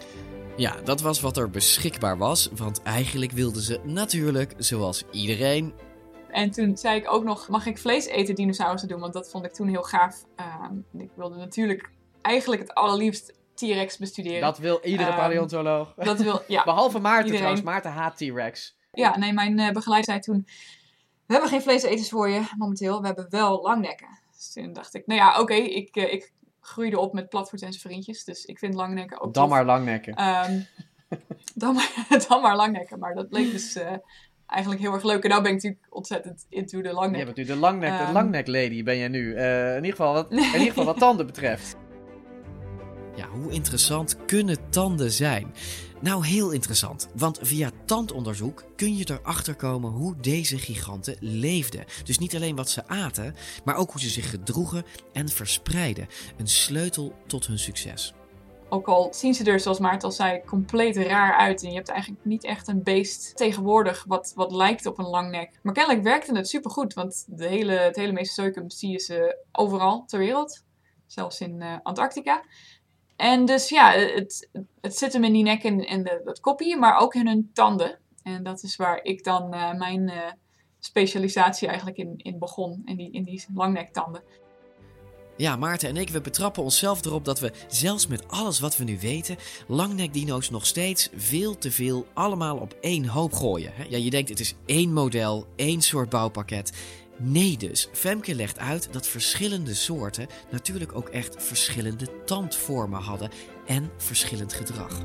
Ja, dat was wat er beschikbaar was, want eigenlijk wilden ze natuurlijk, zoals iedereen, En toen zei ik ook nog, mag ik vlees eten dinosaurussen doen? Want dat vond ik toen heel gaaf. Ehm, ik wilde natuurlijk eigenlijk het allerliefst T-Rex bestuderen. Dat wil iedere Ehm, paleontoloog. Dat wil, ja. Behalve Maarten Iedereen. trouwens. Maarten haat T-Rex. Ja, nee, mijn begeleider zei toen, we hebben geen vleeseters voor je momenteel, we hebben wel langnekken. Dus toen dacht ik, nou ja, oké, ik, eh, ik groeide op met Platvoet en zijn vriendjes, dus ik vind langnekken ook Dan tof. maar langnekken. Ehm, dan, maar, dan maar langnekken, maar dat bleek dus eh, eigenlijk heel erg leuk. En nou ben ik natuurlijk ontzettend into de langnek. Je bent nu de langnek, de Ehm, langnek lady ben je nu. In, ieder geval wat, in ieder geval wat tanden betreft. Ja, hoe interessant kunnen tanden zijn? Nou, heel interessant, want via tandonderzoek kun je erachter komen hoe deze giganten leefden. Dus niet alleen wat ze aten, maar ook hoe ze zich gedroegen en verspreidden. Een sleutel tot hun succes. Ook al zien ze er, zoals Maarten al zei, compleet raar uit. En je hebt eigenlijk niet echt een beest tegenwoordig wat, wat lijkt op een langnek. Maar kennelijk werkte het supergoed, want de hele, het hele zie je ze overal ter wereld. Zelfs in eh, Antarctica. En dus ja, het, het zit hem in die nek en, en de, dat koppie, maar ook in hun tanden. En dat is waar ik dan eh, mijn eh, specialisatie eigenlijk in, in begon, in die, in die langnektanden. Ja, Maarten en ik, we betrappen onszelf erop dat we, zelfs met alles wat we nu weten, langnekdino's nog steeds veel te veel allemaal op één hoop gooien. Ja, je denkt het is één model, één soort bouwpakket. Nee dus, Femke legt uit dat verschillende soorten natuurlijk ook echt verschillende tandvormen hadden en verschillend gedrag.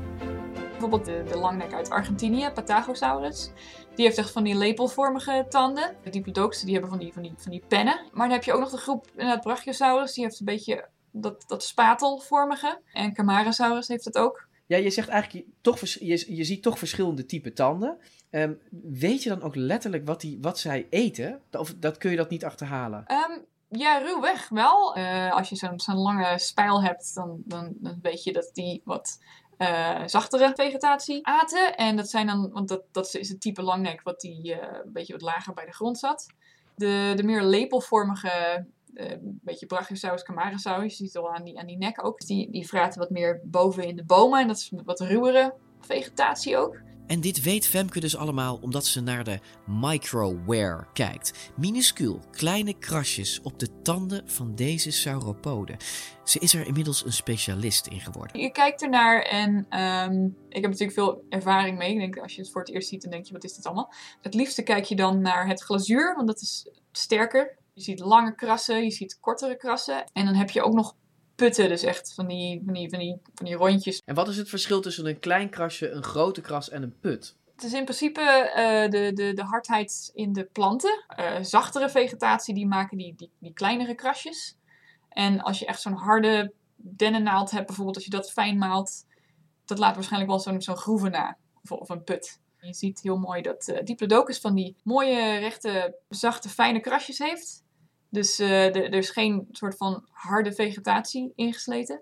Bijvoorbeeld de, de langnek uit Argentinië, Patagosaurus. Die heeft echt van die lepelvormige tanden. De Diplodocus die hebben van die, van, die, van die pennen. Maar dan heb je ook nog de groep inderdaad Brachiosaurus. Die heeft een beetje dat, dat spatelvormige. En Camarasaurus heeft het ook. Ja, je zegt eigenlijk je- toch, je, je ziet toch verschillende type tanden. Ehm, weet je dan ook letterlijk wat, die, wat zij eten? Of dat kun je dat niet achterhalen? Ehm, ja, ruwweg wel. Eh, als je zo'n zo'n lange spijl hebt, dan, dan, weet je dat die wat eh, zachtere vegetatie aten. En dat zijn dan, want dat, dat is het type langnek wat die eh, een beetje wat lager bij de grond zat. De, de meer lepelvormige, eh, een beetje Brachiosaurus, Camarasaurus, je ziet het al aan die, aan die nek ook. Die, die vraten wat meer boven in de bomen en dat is wat ruwere vegetatie ook. En dit weet Femke dus allemaal omdat ze naar de microware kijkt. Minuscuul kleine krasjes op de tanden van deze sauropoden. Ze is er inmiddels een specialist in geworden. Je kijkt ernaar en ehm, ik heb natuurlijk veel ervaring mee. Ik denk, als je het voor het eerst ziet, dan denk je, wat is dit allemaal? Het liefste kijk je dan naar het glazuur, want dat is sterker. Je ziet lange krassen, je ziet kortere krassen. En dan heb je ook nog putten, dus echt van die, van die, van die, van die rondjes. En wat is het verschil tussen een klein krasje, een grote kras en een put? Het is in principe eh, de, de, de hardheid in de planten. Eh, zachtere vegetatie, die maken die, die, die kleinere krasjes. En als je echt zo'n harde dennennaald hebt, bijvoorbeeld als je dat fijn maalt, dat laat waarschijnlijk wel zo'n zo'n groeve na. Of, of een put. Je ziet heel mooi dat eh Diplodocus van die mooie, rechte, zachte, fijne krasjes heeft. Dus eh, er is geen soort van harde vegetatie ingesleten.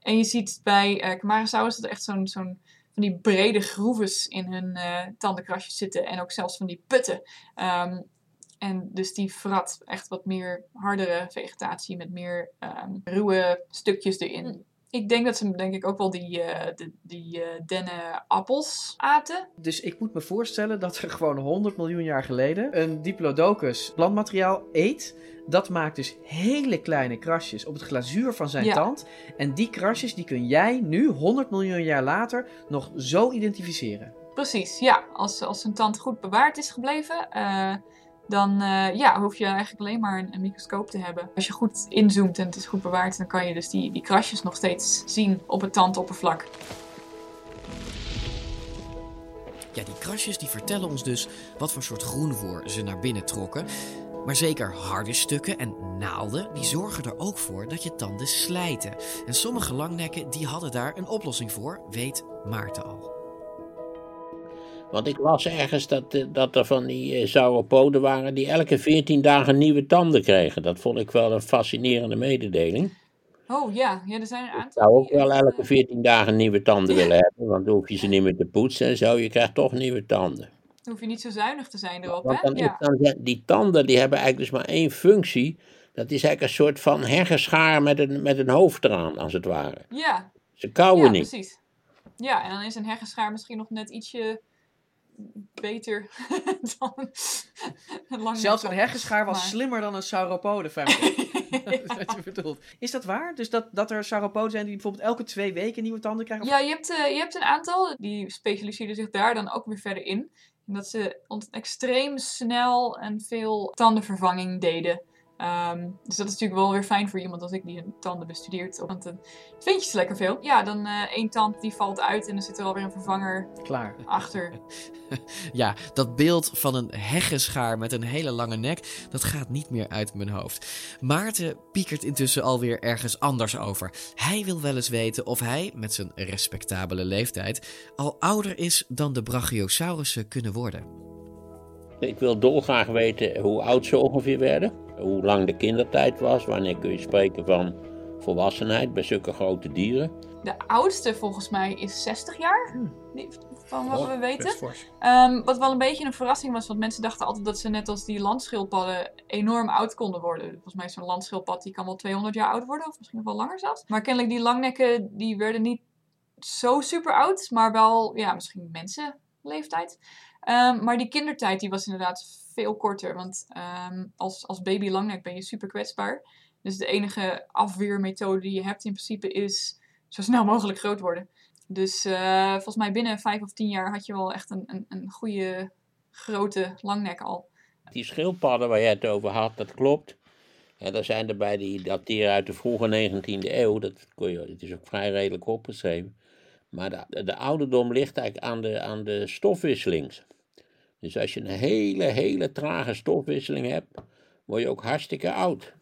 En je ziet bij eh Camarasaurus dat er echt zo'n zo'n van die brede groeves in hun eh, tandenkrasjes zitten. En ook zelfs van die putten. Ehm, en dus die vrat echt wat meer hardere vegetatie met meer ehm, ruwe stukjes erin. Ik denk dat ze denk ik ook wel die, eh de, die eh dennenappels aten. Dus ik moet me voorstellen dat er gewoon 100 miljoen jaar geleden een Diplodocus plantmateriaal eet. Dat maakt dus hele kleine krasjes op het glazuur van zijn Ja. tand. En die krasjes die kun jij nu, 100 miljoen jaar later, nog zo identificeren. Precies, ja. Als, als een tand goed bewaard is gebleven, eh, dan eh, ja, hoef je eigenlijk alleen maar een, microscoop te hebben. Als je goed inzoomt en het is goed bewaard, dan kan je dus die, die krasjes nog steeds zien op het tandoppervlak. Ja, die krasjes die vertellen ons dus wat voor soort groenvoer ze naar binnen trokken. Maar zeker harde stukken en naalden, die zorgen er ook voor dat je tanden slijten. En sommige langnekken die hadden daar een oplossing voor, weet Maarten al. Want ik las ergens dat, eh, dat er van die sauropoden waren die elke 14 dagen nieuwe tanden kregen. Dat vond ik wel een fascinerende mededeling. Oh ja, ja er zijn een Ik aantal. zou ook wel elke 14 dagen nieuwe tanden willen hebben, want dan hoef je ze niet meer te poetsen en zo. Je krijgt toch nieuwe tanden. Dan hoef je niet zo zuinig te zijn erop, Want hè? dan, is Ja. dan zijn- die tanden die hebben eigenlijk dus maar één functie. Dat is eigenlijk een soort van heggenschaar met een, met een hoofd eraan, als het ware. Ja, Ze kauwen ja niet. precies. Ja, en dan is een heggenschaar misschien nog net ietsje beter dan een Zelfs een heggenschaar was Maar- slimmer dan een sauropode, je bedoelt. Is dat waar? Dus dat, dat er sauropoden zijn die bijvoorbeeld elke twee weken nieuwe tanden krijgen? Ja, je hebt, eh, je hebt een aantal die specialiseerden zich daar dan ook weer verder in. En dat ze ont- extreem snel en veel tandenvervanging deden. Ehm, dus dat is natuurlijk wel weer fijn voor iemand als ik die tanden bestudeert. Want dan vind je ze lekker veel. Ja, dan eh één tand die valt uit en dan zit er alweer een vervanger Klaar. achter. Ja, dat beeld van een heggenschaar met een hele lange nek, dat gaat niet meer uit mijn hoofd. Maarten piekert intussen alweer ergens anders over. Hij wil wel eens weten of hij, met zijn respectabele leeftijd, al ouder is dan de brachiosaurussen kunnen worden. Ik wil dolgraag weten hoe oud ze ongeveer werden. Hoe lang de kindertijd was. Wanneer kun je spreken van volwassenheid bij zulke grote dieren. De oudste volgens mij is 60 jaar. Die- Van wat Oh, we weten. Ehm, wat wel een beetje een verrassing was, want mensen dachten altijd dat ze net als die landschildpadden enorm oud konden worden. Volgens mij is zo'n landschildpad die kan wel 200 jaar oud worden, of misschien nog wel langer zelfs. Maar kennelijk die langnekken, die werden niet zo super oud, maar wel, ja, misschien mensenleeftijd. Ehm, maar die kindertijd die was inderdaad veel korter, want ehm, als, als baby langnek ben je super kwetsbaar. Dus de enige afweermethode die je hebt in principe is zo snel mogelijk groot worden. Dus eh, volgens mij binnen vijf of tien jaar had je wel echt een, een, een goede grote langnek al. Die schildpadden waar jij het over had, dat klopt. En er zijn er bij die dateren uit de vroege 19e eeuw. Dat kon je, het is ook vrij redelijk opgeschreven. Maar de, de ouderdom ligt eigenlijk aan de, aan de stofwisseling. Dus als je een hele, hele trage stofwisseling hebt, word je ook hartstikke oud.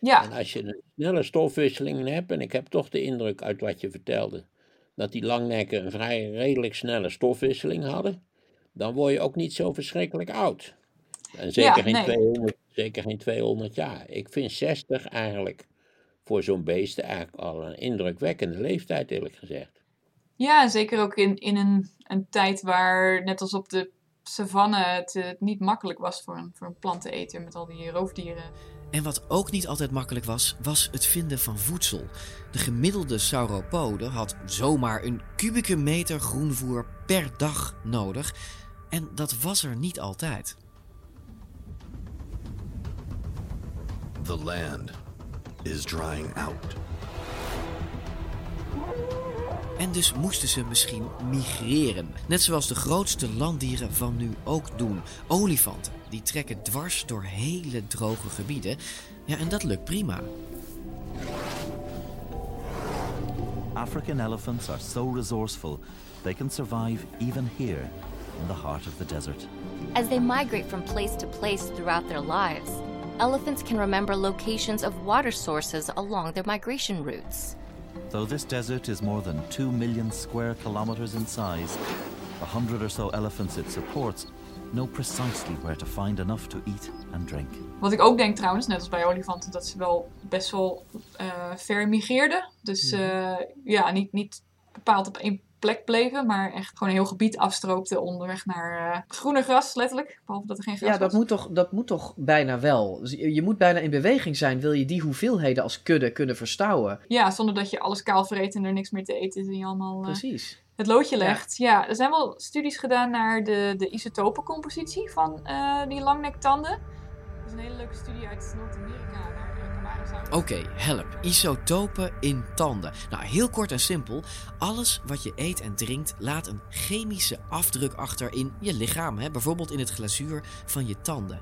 Ja. En als je een snelle stofwisseling hebt, en ik heb toch de indruk uit wat je vertelde, dat die langnekken een vrij redelijk snelle stofwisseling hadden, dan word je ook niet zo verschrikkelijk oud. En zeker, Ja, geen, nee. 200, zeker geen 200 jaar. Ik vind 60 eigenlijk voor zo'n beest eigenlijk al een indrukwekkende leeftijd, eerlijk gezegd. Ja, zeker ook in, in een, een tijd waar, net als op de savanne, het, eh, niet makkelijk was voor een, voor een planteneter met al die roofdieren. En wat ook niet altijd makkelijk was, was het vinden van voedsel. De gemiddelde sauropode had zomaar een kubieke meter groenvoer per dag nodig. En dat was er niet altijd. The land is drying out. En dus moesten ze misschien migreren. Net zoals de grootste landdieren van nu ook doen. Olifanten, die trekken dwars door hele droge gebieden. Ja, en dat lukt prima. African elephants are so resourceful, they can survive even here in the heart of the desert. As they migrate from place to place throughout their lives, elephants can remember locations of water sources along their migration routes. Though this desert is more than 2 million square kilometers in size, the hundred or so elephants it supports know precisely where to find enough to eat and drink. Wat ik ook denk trouwens, net als bij olifanten, dat ze wel best wel eh, ver migreerden. Dus eh, ja, niet, niet bepaald op één plek bleven, maar echt gewoon een heel gebied afstroopten onderweg naar eh groener gras, letterlijk. Behalve dat er geen gras Ja, dat was. moet, toch, dat moet toch bijna wel. Dus je je moet bijna in beweging zijn, wil je die hoeveelheden als kudde kunnen verstouwen. Ja, zonder dat je alles kaal vreet en er niks meer te eten is en je allemaal eh, Precies. het loodje legt. Ja. er zijn wel studies gedaan naar de, de isotopencompositie van eh, die langnektanden. Dat is een hele leuke studie uit Noord-Amerika Oké, help. Isotopen in tanden. Nou, heel kort en simpel. Alles wat je eet en drinkt laat een chemische afdruk achter in je lichaam. Hè? Bijvoorbeeld in het glazuur van je tanden.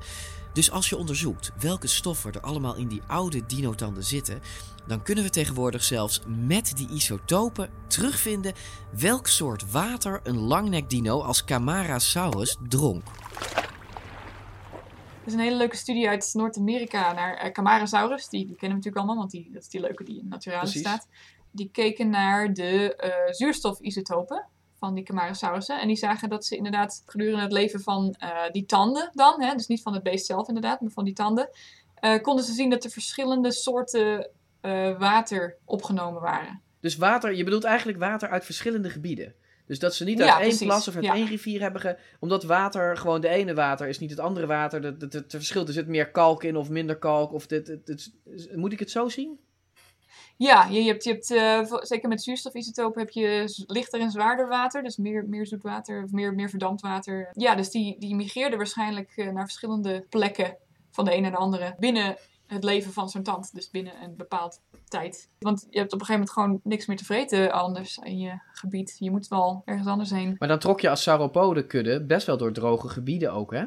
Dus als je onderzoekt welke stoffen er allemaal in die oude dinotanden zitten, dan kunnen we tegenwoordig zelfs met die isotopen terugvinden welk soort water een langnekdino als Camarasaurus dronk. Is een hele leuke studie uit Noord-Amerika naar uh, Camarasaurus. Die, die kennen we natuurlijk allemaal, want die, dat is die leuke die in Naturalis Precies. staat. Die keken naar de eh, zuurstofisotopen van die Camarasaurussen. En die zagen dat ze inderdaad gedurende het leven van eh, die tanden dan, hè, dus niet van het beest zelf inderdaad, maar van die tanden, konden ze zien dat er verschillende soorten water opgenomen waren. Dus water, je bedoelt eigenlijk water uit verschillende gebieden. Dus dat ze niet Ja, uit één precies, plas of uit ja. één rivier hebben ge... Omdat water, gewoon de ene water is niet het andere water. Het, het, het verschilt, er zit meer kalk in of minder kalk. Of dit, het, het- moet ik het zo zien? Ja, je, je hebt, je hebt eh, zeker met zuurstofisotopen heb je lichter en zwaarder water. Dus meer, meer zoet water of meer, meer verdampt water. Ja, dus die, die migreerden waarschijnlijk eh, naar verschillende plekken van de een naar de andere. Binnen het leven van zo'n tand. Dus binnen een bepaald tijd. Want je hebt op een gegeven moment gewoon niks meer te vreten anders in je gebied. Je moet wel ergens anders heen. Maar dan trok je als sauropodenkudde best wel door droge gebieden ook, hè?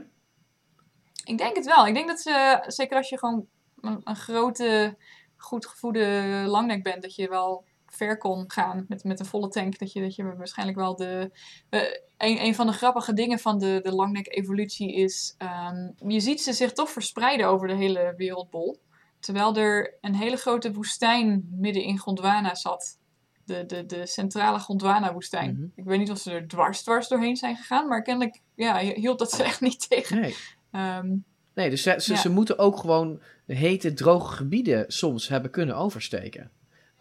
Ik denk het wel. Ik denk dat ze, zeker als je gewoon een, een grote, goed gevoede langnek bent, dat je wel ver kon gaan met, met een volle tank. Dat je, dat je waarschijnlijk wel de. eh, een, een van de grappige dingen van de, de langnek-evolutie is. ehm, je ziet ze zich toch verspreiden over de hele wereldbol. Terwijl er een hele grote woestijn midden in Gondwana zat. De, de, de centrale Gondwana-woestijn. Mhm. Ik weet niet of ze er dwars, dwars doorheen zijn gegaan, maar kennelijk ja, hield dat ze echt niet tegen. Nee. Ehm, Nee, dus ze, ze, Ja. ze moeten ook gewoon hete, droge gebieden soms hebben kunnen oversteken.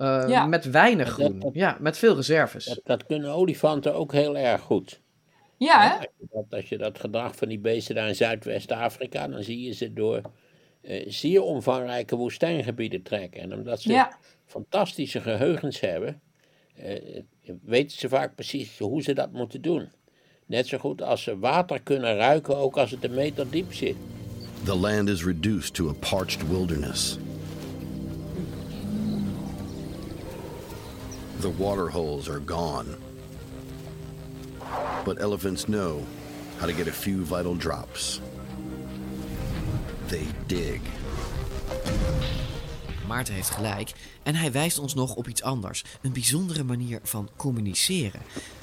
Eh, Ja. Met weinig Dat- groen. dat- ja, met veel reserves. Dat, dat kunnen olifanten ook heel erg goed. Ja, hè? Als je, dat, als je dat gedrag van die beesten daar in Zuidwest-Afrika, dan zie je ze door eh, zeer omvangrijke woestijngebieden trekken. En omdat ze Ja. fantastische geheugens hebben, eh, weten ze vaak precies hoe ze dat moeten doen. Net zo goed als ze water kunnen ruiken, ook als het een meter diep zit. The land is reduced to a parched wilderness. The water holes are gone. But elephants know how to get a few vital drops. They dig. Maarten heeft gelijk en hij wijst ons nog op iets anders. Een bijzondere manier van communiceren.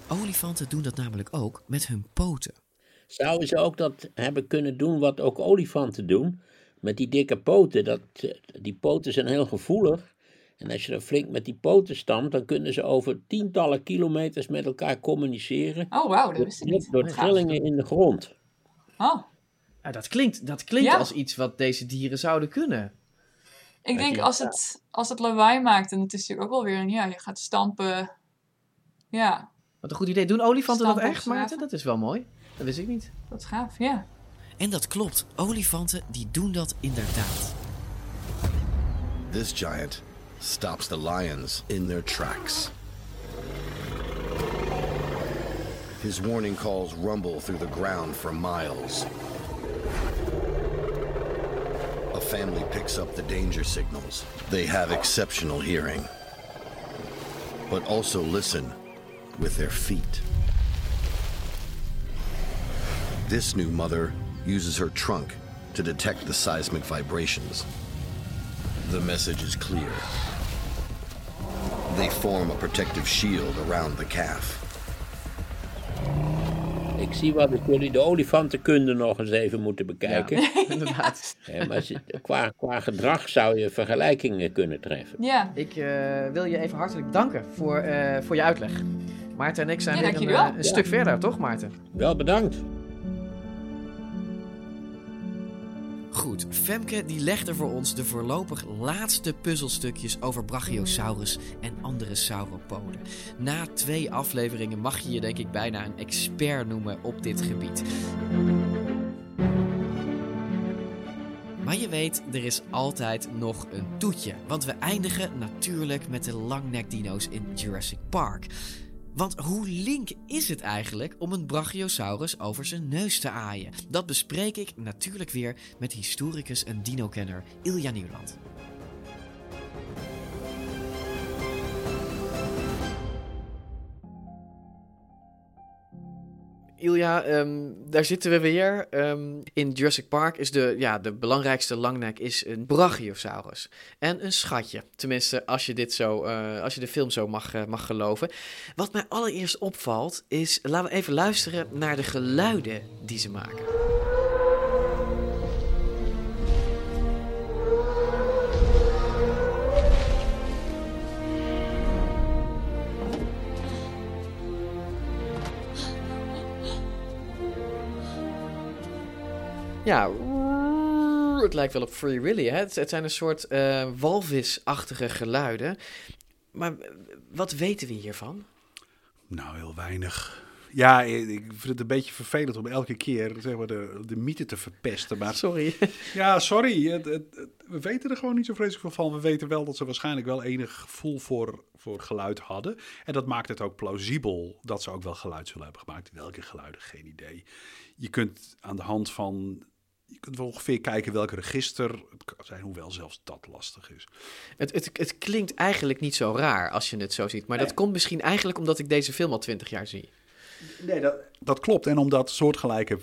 Olifanten doen dat namelijk ook met hun poten. Zouden ze ook dat hebben kunnen doen wat ook olifanten doen? Met die dikke poten. Dat, die poten zijn heel gevoelig. En als je er flink met die poten stampt, dan kunnen ze over tientallen kilometers met elkaar communiceren. Oh, wauw, dat wist ik niet. Door trillingen in de grond. Oh, Ja, dat klinkt, dat klinkt Ja. als iets wat deze dieren zouden kunnen. ik denk je- als het, als het lawaai maakt, en het is natuurlijk ook wel weer een, ja, je gaat stampen. Ja, Wat een goed idee. Doen olifanten dat echt, Maarten? Dat is wel mooi. Dat wist ik niet. dat is gaaf, ja. En dat klopt, olifanten die doen dat inderdaad. This giant stops the lions in their tracks. His warning calls rumble through the ground for miles. A family picks up the danger signals. They have exceptional hearing, but also listen with their feet. This new mother uses her trunk to detect the seismic vibrations. The message is clear. They form a protective shield around the calf. Ik zie wat ik jullie de olifantenkunde nog eens even moeten bekijken. Ja, inderdaad. Maar qua, qua gedrag zou je vergelijkingen kunnen treffen. Ja, Ik eh, wil je even hartelijk danken voor, eh, voor je uitleg. Maarten en ik zijn Ja, weer een, eh, een stuk verder, toch Maarten? Wel bedankt. Femke die legde voor ons de voorlopig laatste puzzelstukjes over Brachiosaurus en andere sauropoden. Na twee afleveringen mag je je denk ik bijna een expert noemen op dit gebied. Maar je weet, er is altijd nog een toetje. Want we eindigen natuurlijk met de langnekdino's in Jurassic Park. Want hoe link is het eigenlijk om een Brachiosaurus over zijn neus te aaien? Dat bespreek ik natuurlijk weer met historicus en dinokenner Ilja Nieuwland. Ilja, ehm, daar zitten we weer. Ehm, in Jurassic Park is de, ja, de belangrijkste langnek is een Brachiosaurus. En een schatje. Tenminste, als je, dit zo, eh, als je de film zo mag, eh, mag geloven. Wat mij allereerst opvalt is, laten we even luisteren naar de geluiden die ze maken. Ja, het lijkt wel op Free Willy. Hè? Het, zijn een soort eh, walvisachtige geluiden. Maar wat weten we hiervan? Nou, heel weinig. Ja, ik vind het een beetje vervelend om elke keer zeg maar, de, de mythe te verpesten. Maar, sorry. Ja, sorry. Het, het, het, we weten er gewoon niet zo vreselijk veel van. We weten wel dat ze waarschijnlijk wel enig gevoel voor, voor geluid hadden. En dat maakt het ook plausibel dat ze ook wel geluid zullen hebben gemaakt. Welke geluiden, geen idee. Je kunt aan de hand van je kunt wel ongeveer kijken welke register het kan zijn, hoewel zelfs dat lastig is. Het, het, het klinkt eigenlijk niet zo raar als je het zo ziet. Maar dat komt misschien eigenlijk omdat ik deze film al twintig jaar zie. Nee, dat, dat klopt. En omdat soortgelijke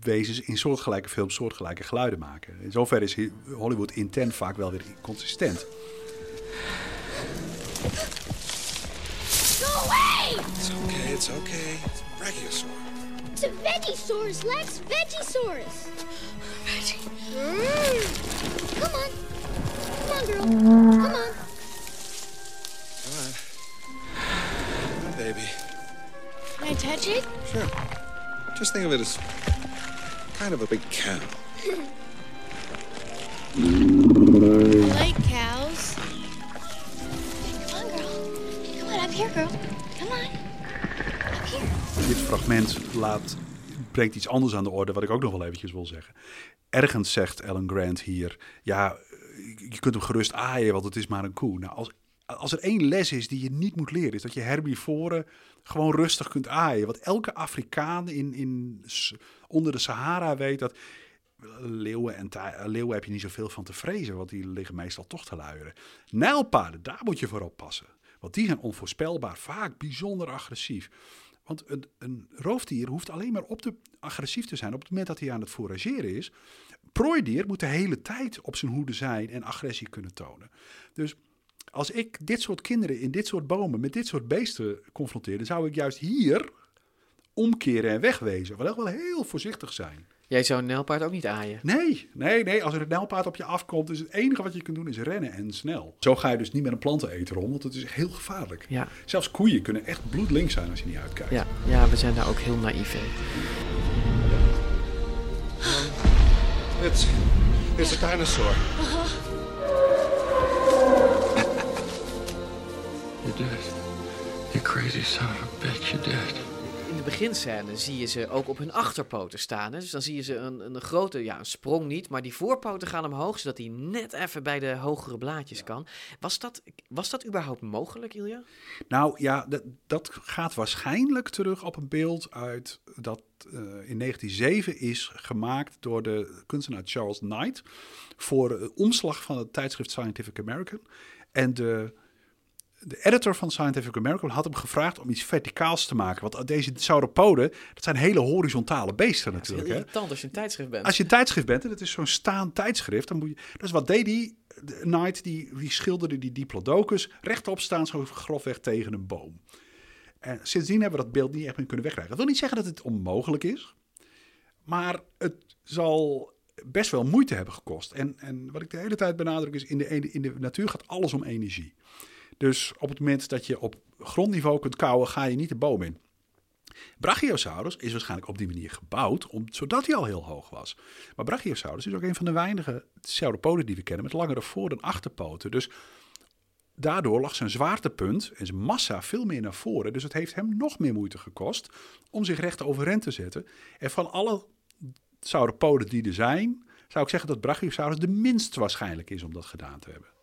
wezens in soortgelijke films soortgelijke geluiden maken. In zoverre is Hollywood intent vaak wel weer consistent. Go away! It's okay, it's okay. It's Brachiosaur. It's a Vegisaurus, Lex. Vegisaurus. Veggie. Mm. Come on. Come on, girl. Come on. Come on. Come on, baby. Can I touch it? Sure. Just think of it as kind of a big cow. I like cows. Come on, girl. Come on, up here, girl. Come on. Up here. Dit fragment laat, brengt iets anders aan de orde, wat ik ook nog wel eventjes wil zeggen. Ergens zegt Alan Grant hier, ja, je kunt hem gerust aaien, want het is maar een koe. Nou, als, als er één les is die je niet moet leren, is dat je herbivoren gewoon rustig kunt aaien. Want elke Afrikaan in, in, onder de Sahara weet dat leeuwen en leeuwen heb je niet zoveel van te vrezen, want die liggen meestal toch te luieren. Nijlpaarden, daar moet je voor oppassen. Want die zijn onvoorspelbaar, vaak bijzonder agressief. Want een, een roofdier hoeft alleen maar op de, agressief te zijn op het moment dat hij aan het forageren is. Prooidier moet de hele tijd op zijn hoede zijn en agressie kunnen tonen. Dus als ik dit soort kinderen in dit soort bomen met dit soort beesten confronteerde, zou ik juist hier omkeren en wegwezen. Wel wel heel voorzichtig zijn. Jij zou een nijlpaard ook niet aaien? Nee, nee, nee. Als er een nijlpaard op je afkomt, is het enige wat je kunt doen is rennen en snel. Zo ga je dus niet met een planteneter om, want het is heel gevaarlijk. Ja. Zelfs koeien kunnen echt bloedlink zijn als je niet uitkijkt. Ja, ja we zijn daar ook heel naïef in. It's, it's a dinosaur. You're dead. You crazy son of a bitch, you're dead. In de beginscène zie je ze ook op hun achterpoten staan. Hè? Dus dan zie je ze een, een grote, ja, een sprong niet, maar die voorpoten gaan omhoog, zodat hij net even bij de hogere blaadjes kan. Was dat, was dat überhaupt mogelijk, Ilja? Nou ja, dat, dat gaat waarschijnlijk terug op een beeld uit dat uh, in 1907 is gemaakt door de kunstenaar Charles Knight voor de omslag van het tijdschrift Scientific American. En de de editor van Scientific American had hem gevraagd om iets verticaals te maken. Want deze sauropoden, dat zijn hele horizontale beesten Ja, natuurlijk. Het is hè. als je een tijdschrift bent. Als je een tijdschrift bent en het is zo'n staand tijdschrift, dan moet je. Dus wat deed die? De Knight die, die schilderde die diplodocus rechtop staan, zo grofweg tegen een boom. En sindsdien hebben we dat beeld niet echt meer kunnen wegkrijgen. Dat wil niet zeggen dat het onmogelijk is, maar het zal best wel moeite hebben gekost. En, en wat ik de hele tijd benadruk is, in de, in de natuur gaat alles om energie. Dus op het moment dat je op grondniveau kunt kouwen, ga je niet de boom in. Brachiosaurus is waarschijnlijk op die manier gebouwd, om, zodat hij al heel hoog was. Maar Brachiosaurus is ook een van de weinige sauropoden die we kennen met langere voor- en achterpoten. Dus daardoor lag zijn zwaartepunt en zijn massa veel meer naar voren. Dus het heeft hem nog meer moeite gekost om zich recht overeind te zetten. En van alle sauropoden die er zijn, zou ik zeggen dat Brachiosaurus de minst waarschijnlijk is om dat gedaan te hebben.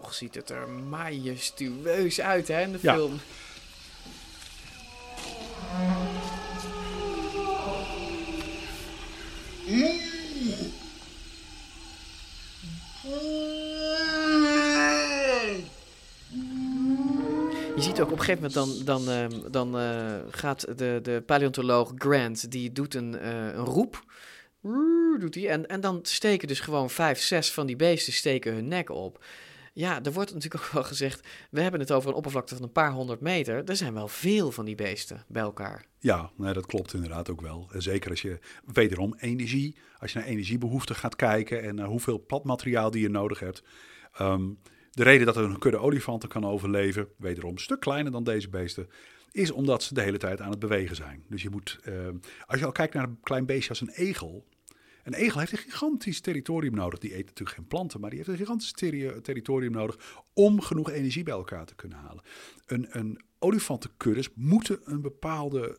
Toch ziet het er majestueus uit, hè, in de Ja. film. Je ziet ook op een gegeven moment dan, dan, ehm, dan eh, gaat de, de paleontoloog Grant, die doet een, eh, een roep. Doet hij. En, en dan steken dus gewoon vijf, zes van die beesten steken hun nek op. Ja, er wordt natuurlijk ook wel gezegd, we hebben het over een oppervlakte van een paar honderd meter. Er zijn wel veel van die beesten bij elkaar. Ja, nee, dat klopt inderdaad ook wel. Zeker als je, wederom, energie, als je naar energiebehoeften gaat kijken en naar hoeveel platmateriaal die je nodig hebt. Ehm, de reden dat een kudde olifanten kan overleven, wederom een stuk kleiner dan deze beesten, is omdat ze de hele tijd aan het bewegen zijn. Dus je moet, ehm, als je al kijkt naar een klein beestje als een egel, Een egel heeft een gigantisch territorium nodig. Die eet natuurlijk geen planten, maar die heeft een gigantisch terri- territorium nodig om genoeg energie bij elkaar te kunnen halen. Een, een olifantenkuddes moeten een bepaalde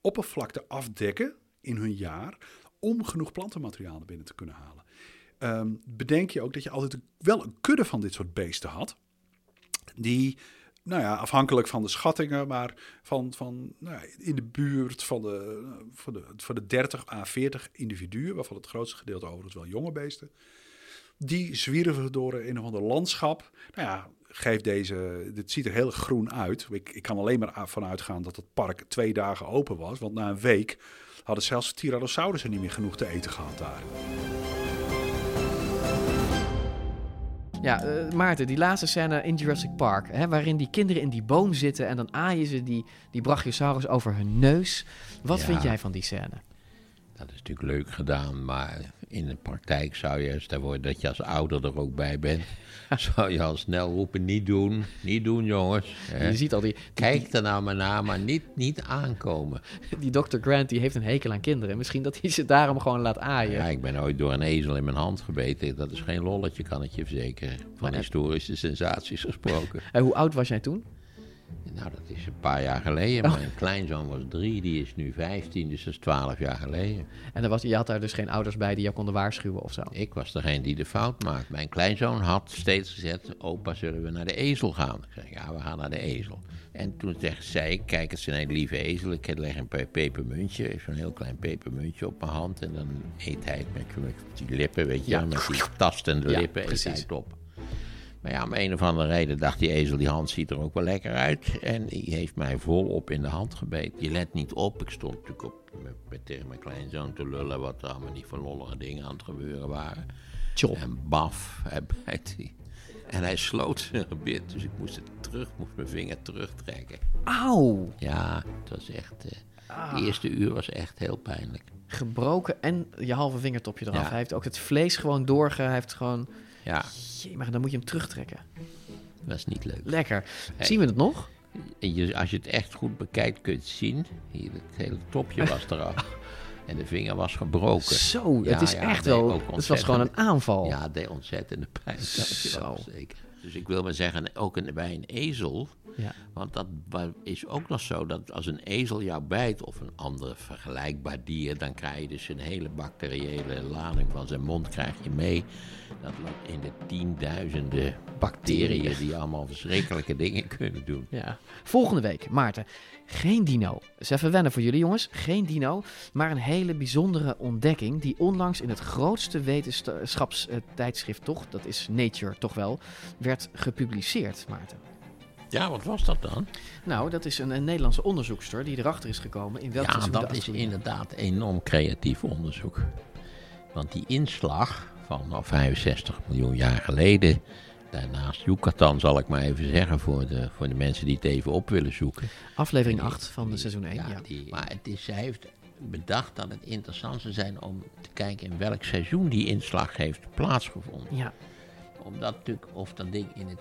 oppervlakte afdekken in hun jaar om genoeg plantenmateriaal binnen te kunnen halen. Ehm, bedenk je ook dat je altijd wel een kudde van dit soort beesten had, die, nou ja, afhankelijk van de schattingen, maar van, van nou ja, in de buurt van de, van, de, van de 30 à 40 individuen, waarvan het grootste gedeelte overigens wel jonge beesten, die zwierven door een of ander landschap. Nou ja, geeft deze, dit ziet er heel groen uit. Ik, ik kan alleen maar van uitgaan dat het park twee dagen open was, want na een week hadden zelfs Tyrannosaurussen niet meer genoeg te eten gehad daar. Ja, eh, Maarten, die laatste scène in Jurassic Park, hè, waarin die kinderen in die boom zitten en dan aaien ze die, die Brachiosaurus over hun neus. Wat Ja. vind jij van die scène? Dat is natuurlijk leuk gedaan, maar in de praktijk zou je, stel voor dat je als ouder er ook bij bent, zou je al snel roepen, niet doen, niet doen jongens. hè. Je ziet al die- Kijk er nou maar naar, maar niet, niet aankomen. Die Dr. Grant die heeft een hekel aan kinderen. Misschien dat hij ze daarom gewoon laat aaien. Ja, ik ben ooit door een ezel in mijn hand gebeten. Dat is geen lolletje, kan ik je verzekeren. Van Maar- historische sensaties gesproken. En hoe oud was jij toen? Nou, dat is een paar jaar geleden. Oh. Mijn kleinzoon was drie, die is nu 15, dus dat is 12 jaar geleden. En er was, je had daar dus geen ouders bij die jou konden waarschuwen of zo? Ik was degene die de fout maakt. Mijn kleinzoon had steeds gezegd: Opa, zullen we naar de ezel gaan? Ik zeg: Ja, we gaan naar de ezel. En toen zei ik: Kijk, het is een hele lieve ezel. Ik leg een pe- pepermuntje, zo'n heel klein pepermuntje op mijn hand. En dan eet hij het met, met die lippen, weet je, Ja. met die tastende Ja, lippen. Eet hij het op. Maar ja, om een of andere reden dacht die ezel, die hand ziet er ook wel lekker uit. En die heeft mij volop in de hand gebeten. Je let niet op. Ik stond natuurlijk op, met, tegen mijn kleinzoon te lullen... wat er allemaal niet voor lollige dingen aan het gebeuren waren. En baf, hij bijt die. En hij sloot zijn gebit, dus ik moest het terug, moest mijn vinger terugtrekken. Auw! Ja, het was echt... eh, Ah. De eerste uur was echt heel pijnlijk. Gebroken en je halve vingertopje eraf. Ja. Hij heeft ook het vlees gewoon doorge... Hij heeft gewoon... Ja. Jee, maar dan moet je hem terugtrekken. Dat is niet leuk. Lekker. Hey. Zien we het nog? Je, als je het echt goed bekijkt, kun je het zien. Hier, het hele topje was eraf. En de vinger was gebroken. Zo, het is echt wel- het was gewoon een aanval. Ja, het deed ontzettende pijn. Zo. zeker. Dus ik wil maar zeggen, ook een, bij een ezel. Ja. Want dat is ook nog zo dat als een ezel jou bijt of een ander vergelijkbaar dier, dan krijg je dus een hele bacteriële lading van zijn mond krijg je mee. Dat loopt in de tienduizenden bacteriën die allemaal verschrikkelijke dingen kunnen doen. Ja. Volgende week, Maarten. Geen dino. Is even wennen voor jullie jongens. Geen dino, maar een hele bijzondere ontdekking die onlangs in het grootste wetenschapstijdschrift toch, dat is Nature toch wel, werd gepubliceerd, Maarten. Ja, wat was dat dan? Nou, dat is een, een Nederlandse onderzoekster die erachter is gekomen in welk Ja, seizoen dat is inderdaad enorm creatief onderzoek. Want die inslag van nou, 65 miljoen jaar geleden, daarnaast Yucatan zal ik maar even zeggen voor de, voor de mensen die het even op willen zoeken. Aflevering Die- 8 van de seizoen 1, ja. Die, maar het is, zij heeft bedacht dat het interessant zou zijn om te kijken in welk seizoen die inslag heeft plaatsgevonden. Ja. Omdat natuurlijk of dat ding in het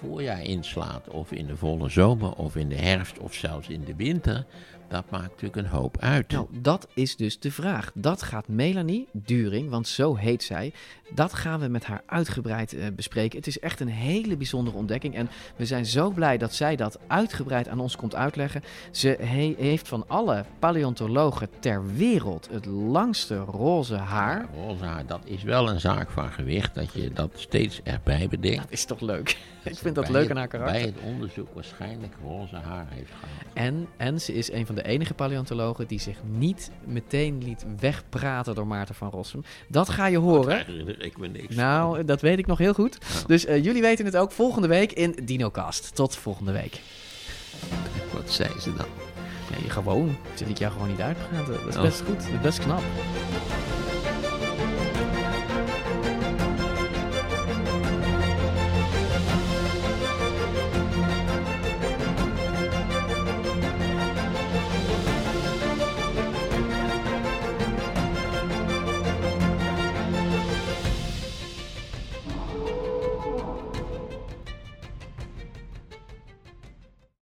voorjaar inslaat, of in de volle zomer, of in de herfst, of zelfs in de winter, dat maakt natuurlijk een hoop uit. Nou, dat is dus de vraag. Dat gaat Melanie During, want zo heet zij. Dat gaan we met haar uitgebreid eh, bespreken. Het is echt een hele bijzondere ontdekking. En we zijn zo blij dat zij dat uitgebreid aan ons komt uitleggen. Ze he- heeft van alle paleontologen ter wereld het langste roze haar. Roze haar, dat is wel een zaak van gewicht, dat je dat steeds erbij bedenkt. Dat is toch leuk? Ik vind dat leuk aan haar karakter. Bij het onderzoek waarschijnlijk roze haar heeft gehad. En, en ze is een van de enige paleontologen die zich niet meteen liet wegpraten door Maarten van Rossum. Dat ga je horen. Herinner ik me niks Nou, dat weet ik nog heel goed. Dus eh, jullie weten het ook volgende week in DinoCast. Tot volgende week. Wat zei ze dan? Nee, gewoon. Zit ik jou gewoon niet uitpraten. Dat is Oh. best goed. Dat is best knap.